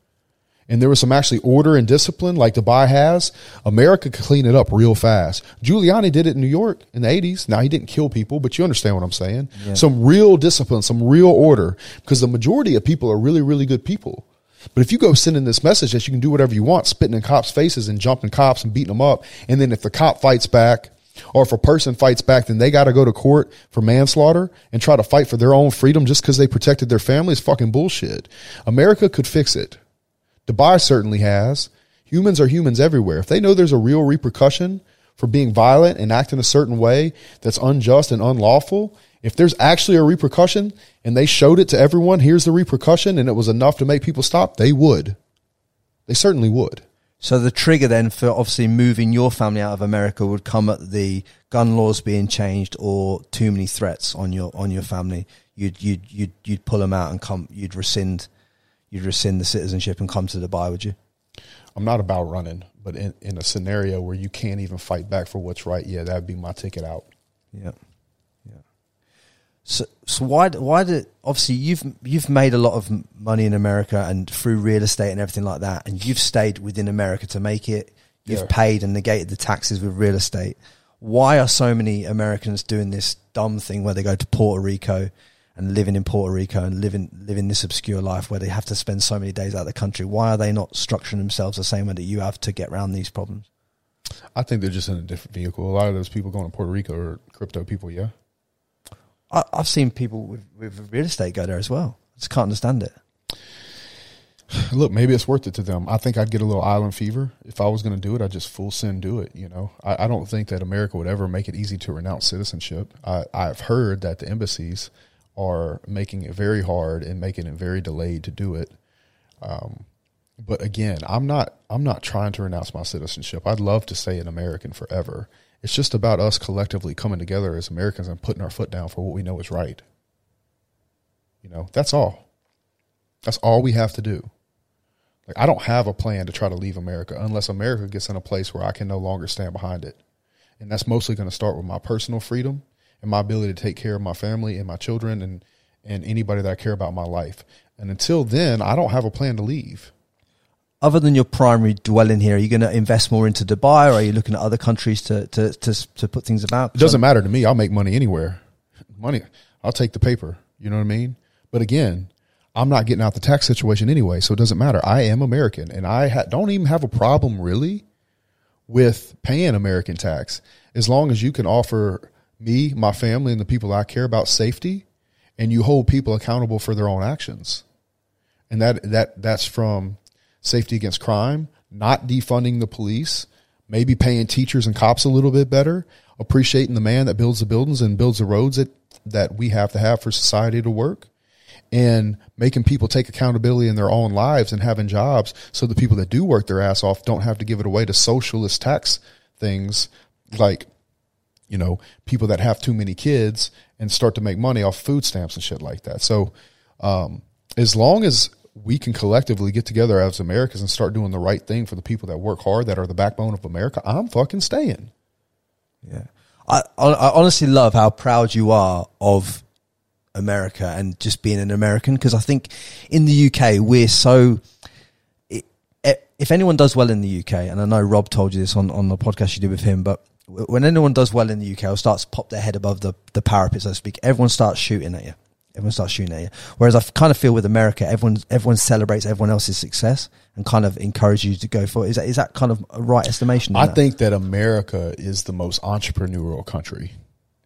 S1: and there was some actually order and discipline like Dubai has, America could clean it up real fast. Giuliani did it in New York in the 80s. Now, he didn't kill people, but you understand what I'm saying. Some real discipline, some real order, because the majority of people are really, really good people. But if you go sending this message that you can do whatever you want, spitting in cops' faces and jumping cops and beating them up, and then if the cop fights back, or if a person fights back, then they got to go to court for manslaughter and try to fight for their own freedom just because they protected their family is fucking bullshit. America could fix it. Dubai certainly has. Humans are humans everywhere. If they know there's a real repercussion for being violent and acting a certain way that's unjust and unlawful, if there's actually a repercussion and they showed it to everyone, here's the repercussion, and it was enough to make people stop, they would. They certainly would.
S2: So the trigger then for obviously moving your family out of America would come at the gun laws being changed or too many threats on your on your family. You'd you'd you'd you'd pull them out and come. You'd rescind. You'd rescind the citizenship and come to Dubai. Would you?
S1: I'm not about running, but in, in a scenario where you can't even fight back for what's right, yeah, that'd be my ticket out.
S2: Yeah, yeah. So, so why why did obviously you've you've made a lot of money in America and through real estate and everything like that, and you've stayed within America to make it. You've
S1: Yeah.
S2: paid and negated the taxes with real estate. Why are so many Americans doing this dumb thing where they go to Puerto Rico and living in Puerto Rico and living living this obscure life where they have to spend so many days out of the country? Why are they not structuring themselves the same way that you have to get around these problems?
S1: I think they're just in a different vehicle. A lot of those people going to Puerto Rico are crypto people. Yeah,
S2: I, I've seen people with, with real estate go there as well. I just can't understand it. <sighs>
S1: look, maybe it's worth it to them. I think I'd get a little island fever if I was going to do it. I'd just full send do it. You know, I, I don't think that America would ever make it easy to renounce citizenship. I, I've heard that the embassies are making it very hard and making it very delayed to do it. Um, but again, I'm not. I'm not trying to renounce my citizenship. I'd love to stay an American forever. It's just about us collectively coming together as Americans and putting our foot down for what we know is right. You know, that's all. That's all we have to do. Like I don't have a plan to try to leave America unless America gets in a place where I can no longer stand behind it. And that's mostly going to start with my personal freedom and my ability to take care of my family and my children and and anybody that I care about in my life. And until then, I don't have a plan to leave.
S2: Other than your primary dwelling here, are you going to invest more into Dubai, or are you looking at other countries to to to, to put things about?
S1: It doesn't matter to me. I'll make money anywhere. Money, I'll take the paper. You know what I mean? But again, I'm not getting out the tax situation anyway, so it doesn't matter. I am American, and I ha- don't even have a problem really with paying American tax as long as you can offer me, my family, and the people I care about safety, and you hold people accountable for their own actions. And that that that's from safety against crime, not defunding the police, maybe paying teachers and cops a little bit better, appreciating the man that builds the buildings and builds the roads that that we have to have for society to work and making people take accountability in their own lives and having jobs so the people that do work their ass off don't have to give it away to socialist tax things like you know people that have too many kids and start to make money off food stamps and shit like that. So um, as long as we can collectively get together as Americans and start doing the right thing for the people that work hard that are the backbone of America, I'm fucking staying.
S2: Yeah. I, I honestly love how proud you are of America and just being an American because I think in the UK we're so. If anyone does well in the UK, and I know Rob told you this on, on the podcast you did with him, but when anyone does well in the UK or starts to pop their head above the, the parapet, so to speak, everyone starts shooting at you. Everyone starts shooting at you. Whereas I kind of feel with America, everyone everyone celebrates everyone else's success and kind of encourages you to go for it. Is that is that kind of a right estimation?
S1: I
S2: that?
S1: think that America is the most entrepreneurial country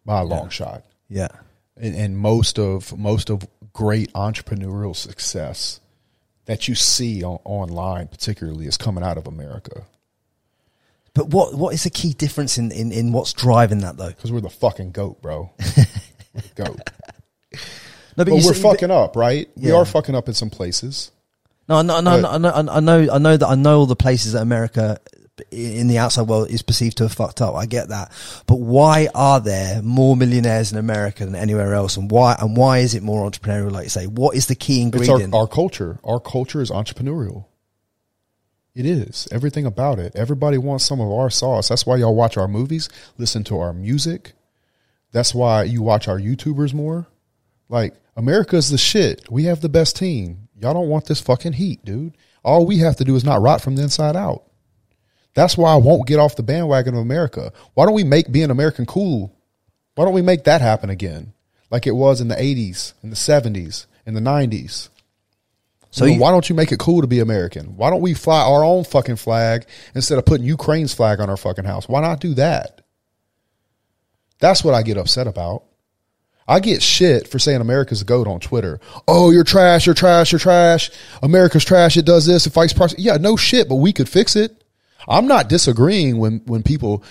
S1: by a long shot.
S2: Yeah.
S1: and, and most of most of great entrepreneurial success that you see on, online, particularly, is coming out of America
S2: But what what is the key difference in, in, in what's driving that though?
S1: because we're the fucking goat, bro. <laughs> Goat.
S2: No,
S1: But
S2: you
S1: we're
S2: see-
S1: fucking up, right? We are fucking up in some places.
S2: No, no, no,
S1: but-
S2: no, I know, I know, I know that I know all the places that America in the outside world is perceived to have fucked up. I get that, but why are there more millionaires in America than anywhere else, and why and why is it more entrepreneurial? Like you say, what is the key ingredient?
S1: It's our, our culture. Our culture is entrepreneurial. It is everything about it. Everybody wants some of our sauce. That's why y'all watch our movies, listen to our music. That's why you watch our YouTubers more. Like America's the shit. We have the best team. Y'all don't want this fucking heat, dude. All we have to do is not rot from the inside out. That's why I won't get off the bandwagon of America. Why don't we make being American cool? Why don't we make that happen again? Like it was in the 80s, in the 70s, in the 90s.
S2: So you-
S1: why don't you make it cool to be American? Why don't we fly our own fucking flag instead of putting Ukraine's flag on our fucking house? Why not do that? That's what I get upset about. I get shit for saying America's a goat on Twitter. Oh, you're trash, you're trash, you're trash. America's trash, it does this, it fights price. Yeah, no shit, but we could fix it. I'm not disagreeing when, when people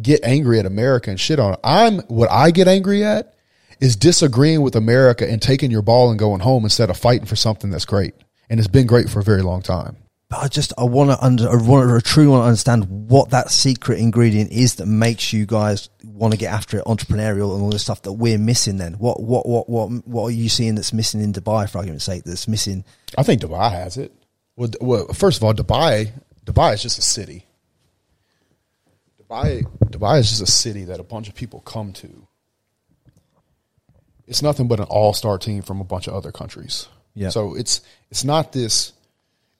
S1: get angry at America and shit on it. I'm what I get angry at is disagreeing with America and taking your ball and going home instead of fighting for something that's great. And it's been great for a very long time.
S2: But I just I want to under I want to truly want to understand what that secret ingredient is that makes you guys want to get after it, entrepreneurial and all this stuff that we're missing. Then what what what what what are you seeing that's missing in Dubai, for argument's sake? That's missing.
S1: I think Dubai has it. Well, d- well, first of all, Dubai, Dubai is just a city. Dubai, Dubai is just a city that a bunch of people come to. It's nothing but an all-star team from a bunch of other countries.
S2: Yeah.
S1: So it's it's not this.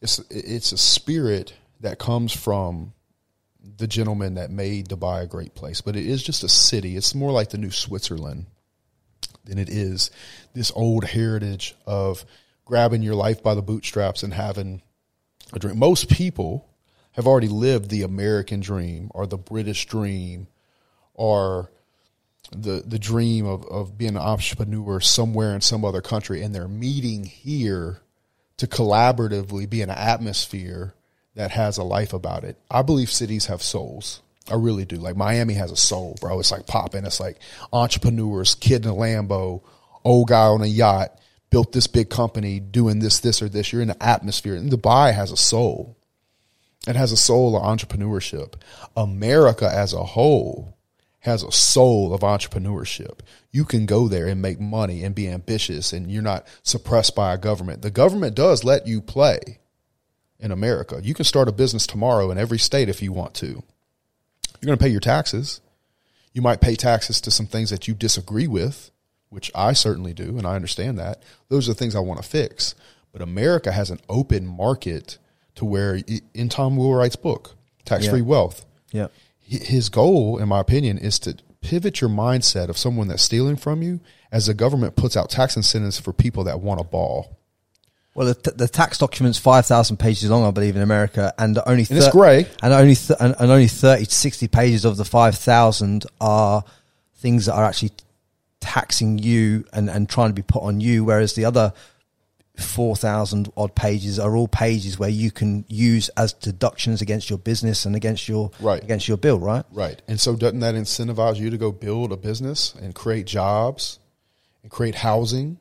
S1: It's it's a spirit that comes from the gentleman that made Dubai a great place, but it is just a city. It's more like the new Switzerland than it is this old heritage of grabbing your life by the bootstraps and having a dream. Most people have already lived the American dream or the British dream or the the dream of, of being an entrepreneur somewhere in some other country and they're meeting here to collaboratively be in an atmosphere that has a life about it. I believe cities have souls. I really do. Like Miami has a soul, bro. It's like popping. It's like entrepreneurs, kid in a Lambo, old guy on a yacht, built this big company doing this, this, or this. You're in the atmosphere. And Dubai has a soul. It has a soul of entrepreneurship. America as a whole has a soul of entrepreneurship. You can go there and make money and be ambitious and you're not suppressed by a government. The government does let you play in America. You can start a business tomorrow in every state if you want to. You're going to pay your taxes. You might pay taxes to some things that you disagree with, which I certainly do, and I understand that. Those are the things I want to fix. But America has an open market to where, in Tom Wheelwright's book, Tax Free
S2: Yeah.
S1: Wealth,
S2: Yeah.
S1: His goal, in my opinion, is to pivot your mindset of someone that's stealing from you as the government puts out tax incentives for people that want a ball.
S2: Well, the, the tax document's five thousand pages long, I believe, in America, and only
S1: And it's grey.
S2: and only th- and, and only thirty to sixty pages of the five thousand are things that are actually taxing you and and trying to be put on you, whereas the other four thousand odd pages are all pages where you can use as deductions against your business and against your
S1: Right.
S2: against your bill, right?
S1: Right. And so doesn't that incentivize you to go build a business and create jobs and create housing?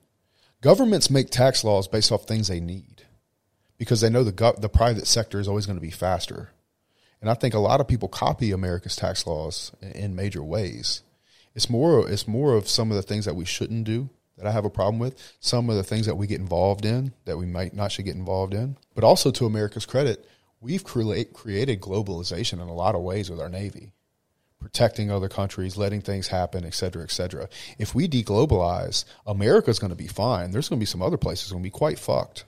S1: Governments make tax laws based off things they need because they know the gov- the private sector is always going to be faster. And I think a lot of people copy America's tax laws in, in major ways. It's more it's more of some of the things that we shouldn't do that I have a problem with, some of the things that we get involved in that we might not should get involved in. But also to America's credit, we've create, created globalization in a lot of ways with our navy protecting other countries, letting things happen, et cetera, et cetera. If we deglobalize, America's going to be fine. There's going to be some other places going to be quite fucked.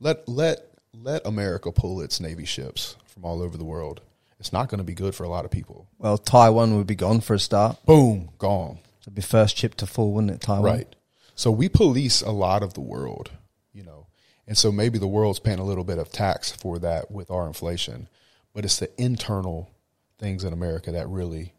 S1: Let let let America pull its navy ships from all over the world. It's not going to be good for a lot of people.
S2: Well, Taiwan would be gone for a start.
S1: Boom, gone.
S2: Be first chip to fall, wouldn't it? Taiwan,
S1: Right. So we police a lot of the world, you know, and so maybe the world's paying a little bit of tax for that with our inflation, but it's the internal things in America that really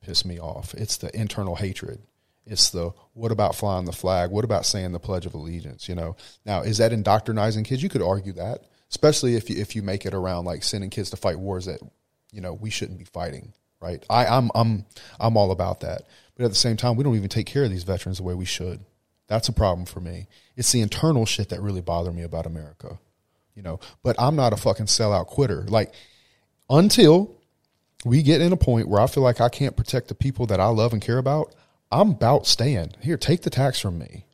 S1: piss me off. It's the internal hatred. It's the what about flying the flag? What about saying the Pledge of Allegiance? You know, now is that indoctrinizing kids? You could argue that, especially if you if you make it around like sending kids to fight wars that you know we shouldn't be fighting. Right? I, I'm I'm I'm all about that, but at the same time, we don't even take care of these veterans the way we should. That's a problem for me. It's the internal shit that really bother me about America. You know, but I'm not a fucking sellout quitter. Like until we get in a point where I feel like I can't protect the people that I love and care about, I'm about staying. Here, take the tax from me.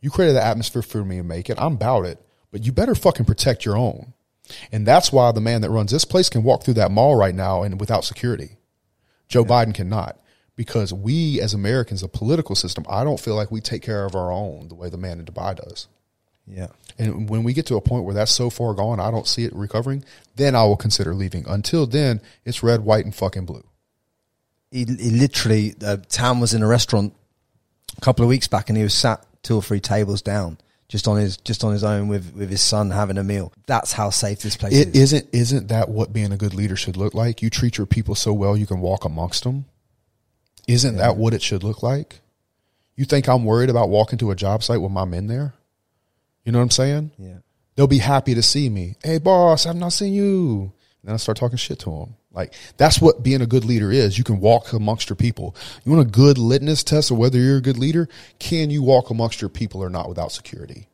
S1: You created the atmosphere for me to make it. I'm about it. But you better fucking protect your own. And that's why the man that runs this place can walk through that mall right now and without security. Joe Biden cannot. Because we as Americans, a political system, I don't feel like we take care of our own the way the man in Dubai does.
S2: Yeah.
S1: And when we get to a point where that's so far gone, I don't see it recovering, then I will consider leaving. Until then, it's red, white, and fucking blue.
S2: he, he literally uh, Tam was in a restaurant a couple of weeks back and he was sat two or three tables down just on his just on his own with with his son having a meal that's how safe this place
S1: It
S2: is
S1: isn't isn't that what being a good leader should look like? You treat your people so well you can walk amongst them. Isn't that what it should look like? You think I'm worried about walking to a job site with my men there? You know what I'm saying?
S2: yeah
S1: They'll be happy to see me. Hey, boss, I've not seen you. And then I start talking shit to them. Like that's what being a good leader is. You can walk amongst your people. You want a good litmus test of whether you're a good leader? Can you walk amongst your people or not without security?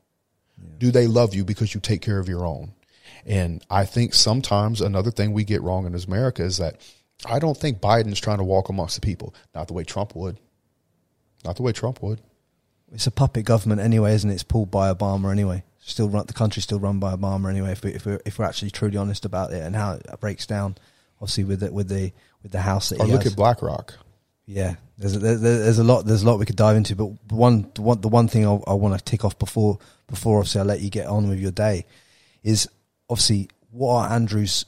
S1: Do they love you because you take care of your own? And I think sometimes another thing we get wrong in America is that I don't think Biden's trying to walk amongst the people, not the way Trump would. Not the way Trump would.
S2: it's a puppet government anyway isn't it it's pulled by Obama anyway still run the country's still run by Obama anyway if, we, if, we're, if we're actually truly honest about it and how it breaks down obviously with the, with the with the house that
S1: Or look
S2: has.
S1: at BlackRock.
S2: Yeah, there's a, there's a lot there's a lot we could dive into, but the one the one the one thing I, I want to tick off before before obviously I let you get on with your day is obviously what are Andrew's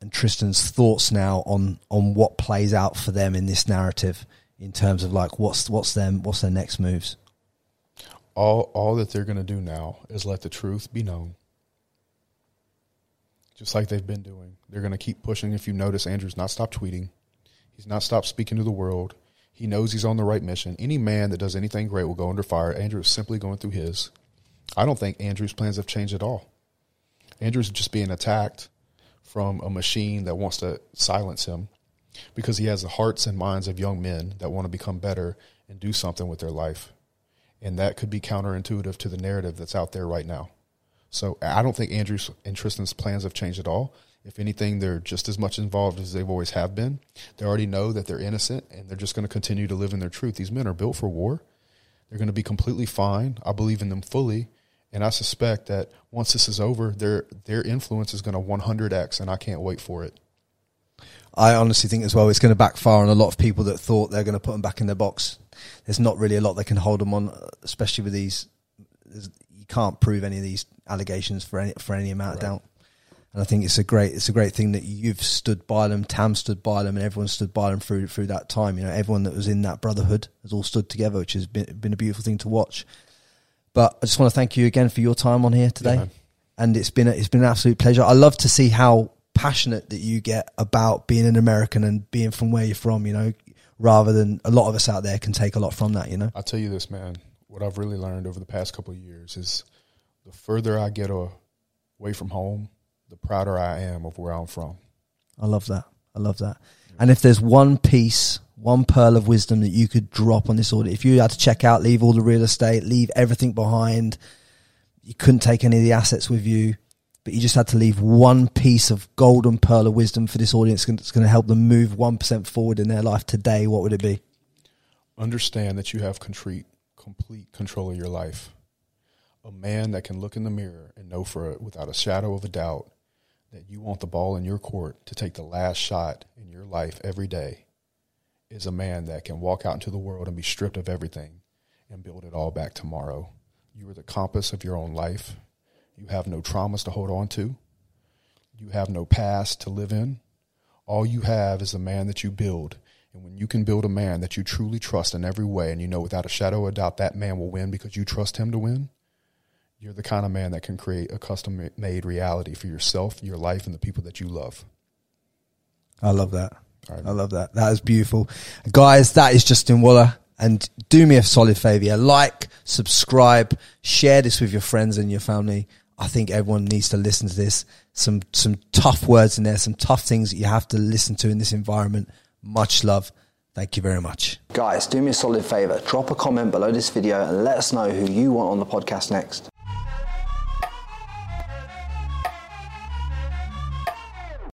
S2: and Tristan's thoughts now on on what plays out for them in this narrative in terms of like what's what's them what's their next moves.
S1: All all that they're going to do now is let the truth be known. Just like they've been doing. They're going to keep pushing. If you notice, Andrew's not stopped tweeting. He's not stopped speaking to the world. He knows he's on the right mission. Any man that does anything great will go under fire. Andrew is simply going through his. I don't think Andrew's plans have changed at all. Andrew's just being attacked from a machine that wants to silence him because he has the hearts and minds of young men that want to become better and do something with their life. And that could be counterintuitive to the narrative that's out there right now. So I don't think Andrew's and Tristan's plans have changed at all. If anything, they're just as much involved as they've always have been. They already know that they're innocent and they're just going to continue to live in their truth. These men are built for war. They're going to be completely fine. I believe in them fully. And I suspect that once this is over, their their influence is going to 100x, and I can't wait for it.
S2: I honestly think as well it's going to backfire on a lot of people that thought they're going to put them back in their box. There's not really a lot they can hold them on, especially with these. You can't prove any of these allegations for any for any amount right. of doubt. And I think it's a great it's a great thing that you've stood by them, Tam stood by them, and everyone stood by them through through that time. You know, everyone that was in that brotherhood has all stood together, which has been been a beautiful thing to watch. But I just want to thank you again for your time on here today, yeah, and it's been a, it's been an absolute pleasure. I love to see how passionate that you get about being an American and being from where you're from. You know, rather than a lot of us out there can take a lot from that. You know,
S1: I'll tell you this, man. What I've really learned over the past couple of years is the further I get away from home, the prouder I am of where I'm from.
S2: I love that. I love that. And if there's one piece, one pearl of wisdom that you could drop on this audit, if you had to check out, leave all the real estate, leave everything behind, you couldn't take any of the assets with you, but you just had to leave one piece of golden pearl of wisdom for this audience that's going to help them move 1% forward in their life today, what would it be?
S1: Understand that you have complete, complete control of your life. A man that can look in the mirror and know for without a shadow of a doubt that you want the ball in your court to take the last shot in your life every day is a man that can walk out into the world and be stripped of everything and build it all back tomorrow. You are the compass of your own life. You have no traumas to hold on to. You have no past to live in. All you have is the man that you build. And when you can build a man that you truly trust in every way, and you know without a shadow of a doubt that man will win because you trust him to win, you're the kind of man that can create a custom made reality for yourself, your life, and the people that you love.
S2: I love that. Right. I love that. That is beautiful. Guys, that is Justin Waller. And do me a solid favor. Like, subscribe, share this with your friends and your family. I think everyone needs to listen to this. Some, some tough words in there, some tough things that you have to listen to in this environment. Much love. Thank you very much. Guys, do me a solid favor. Drop a comment below this video and let us know who you want on the podcast next.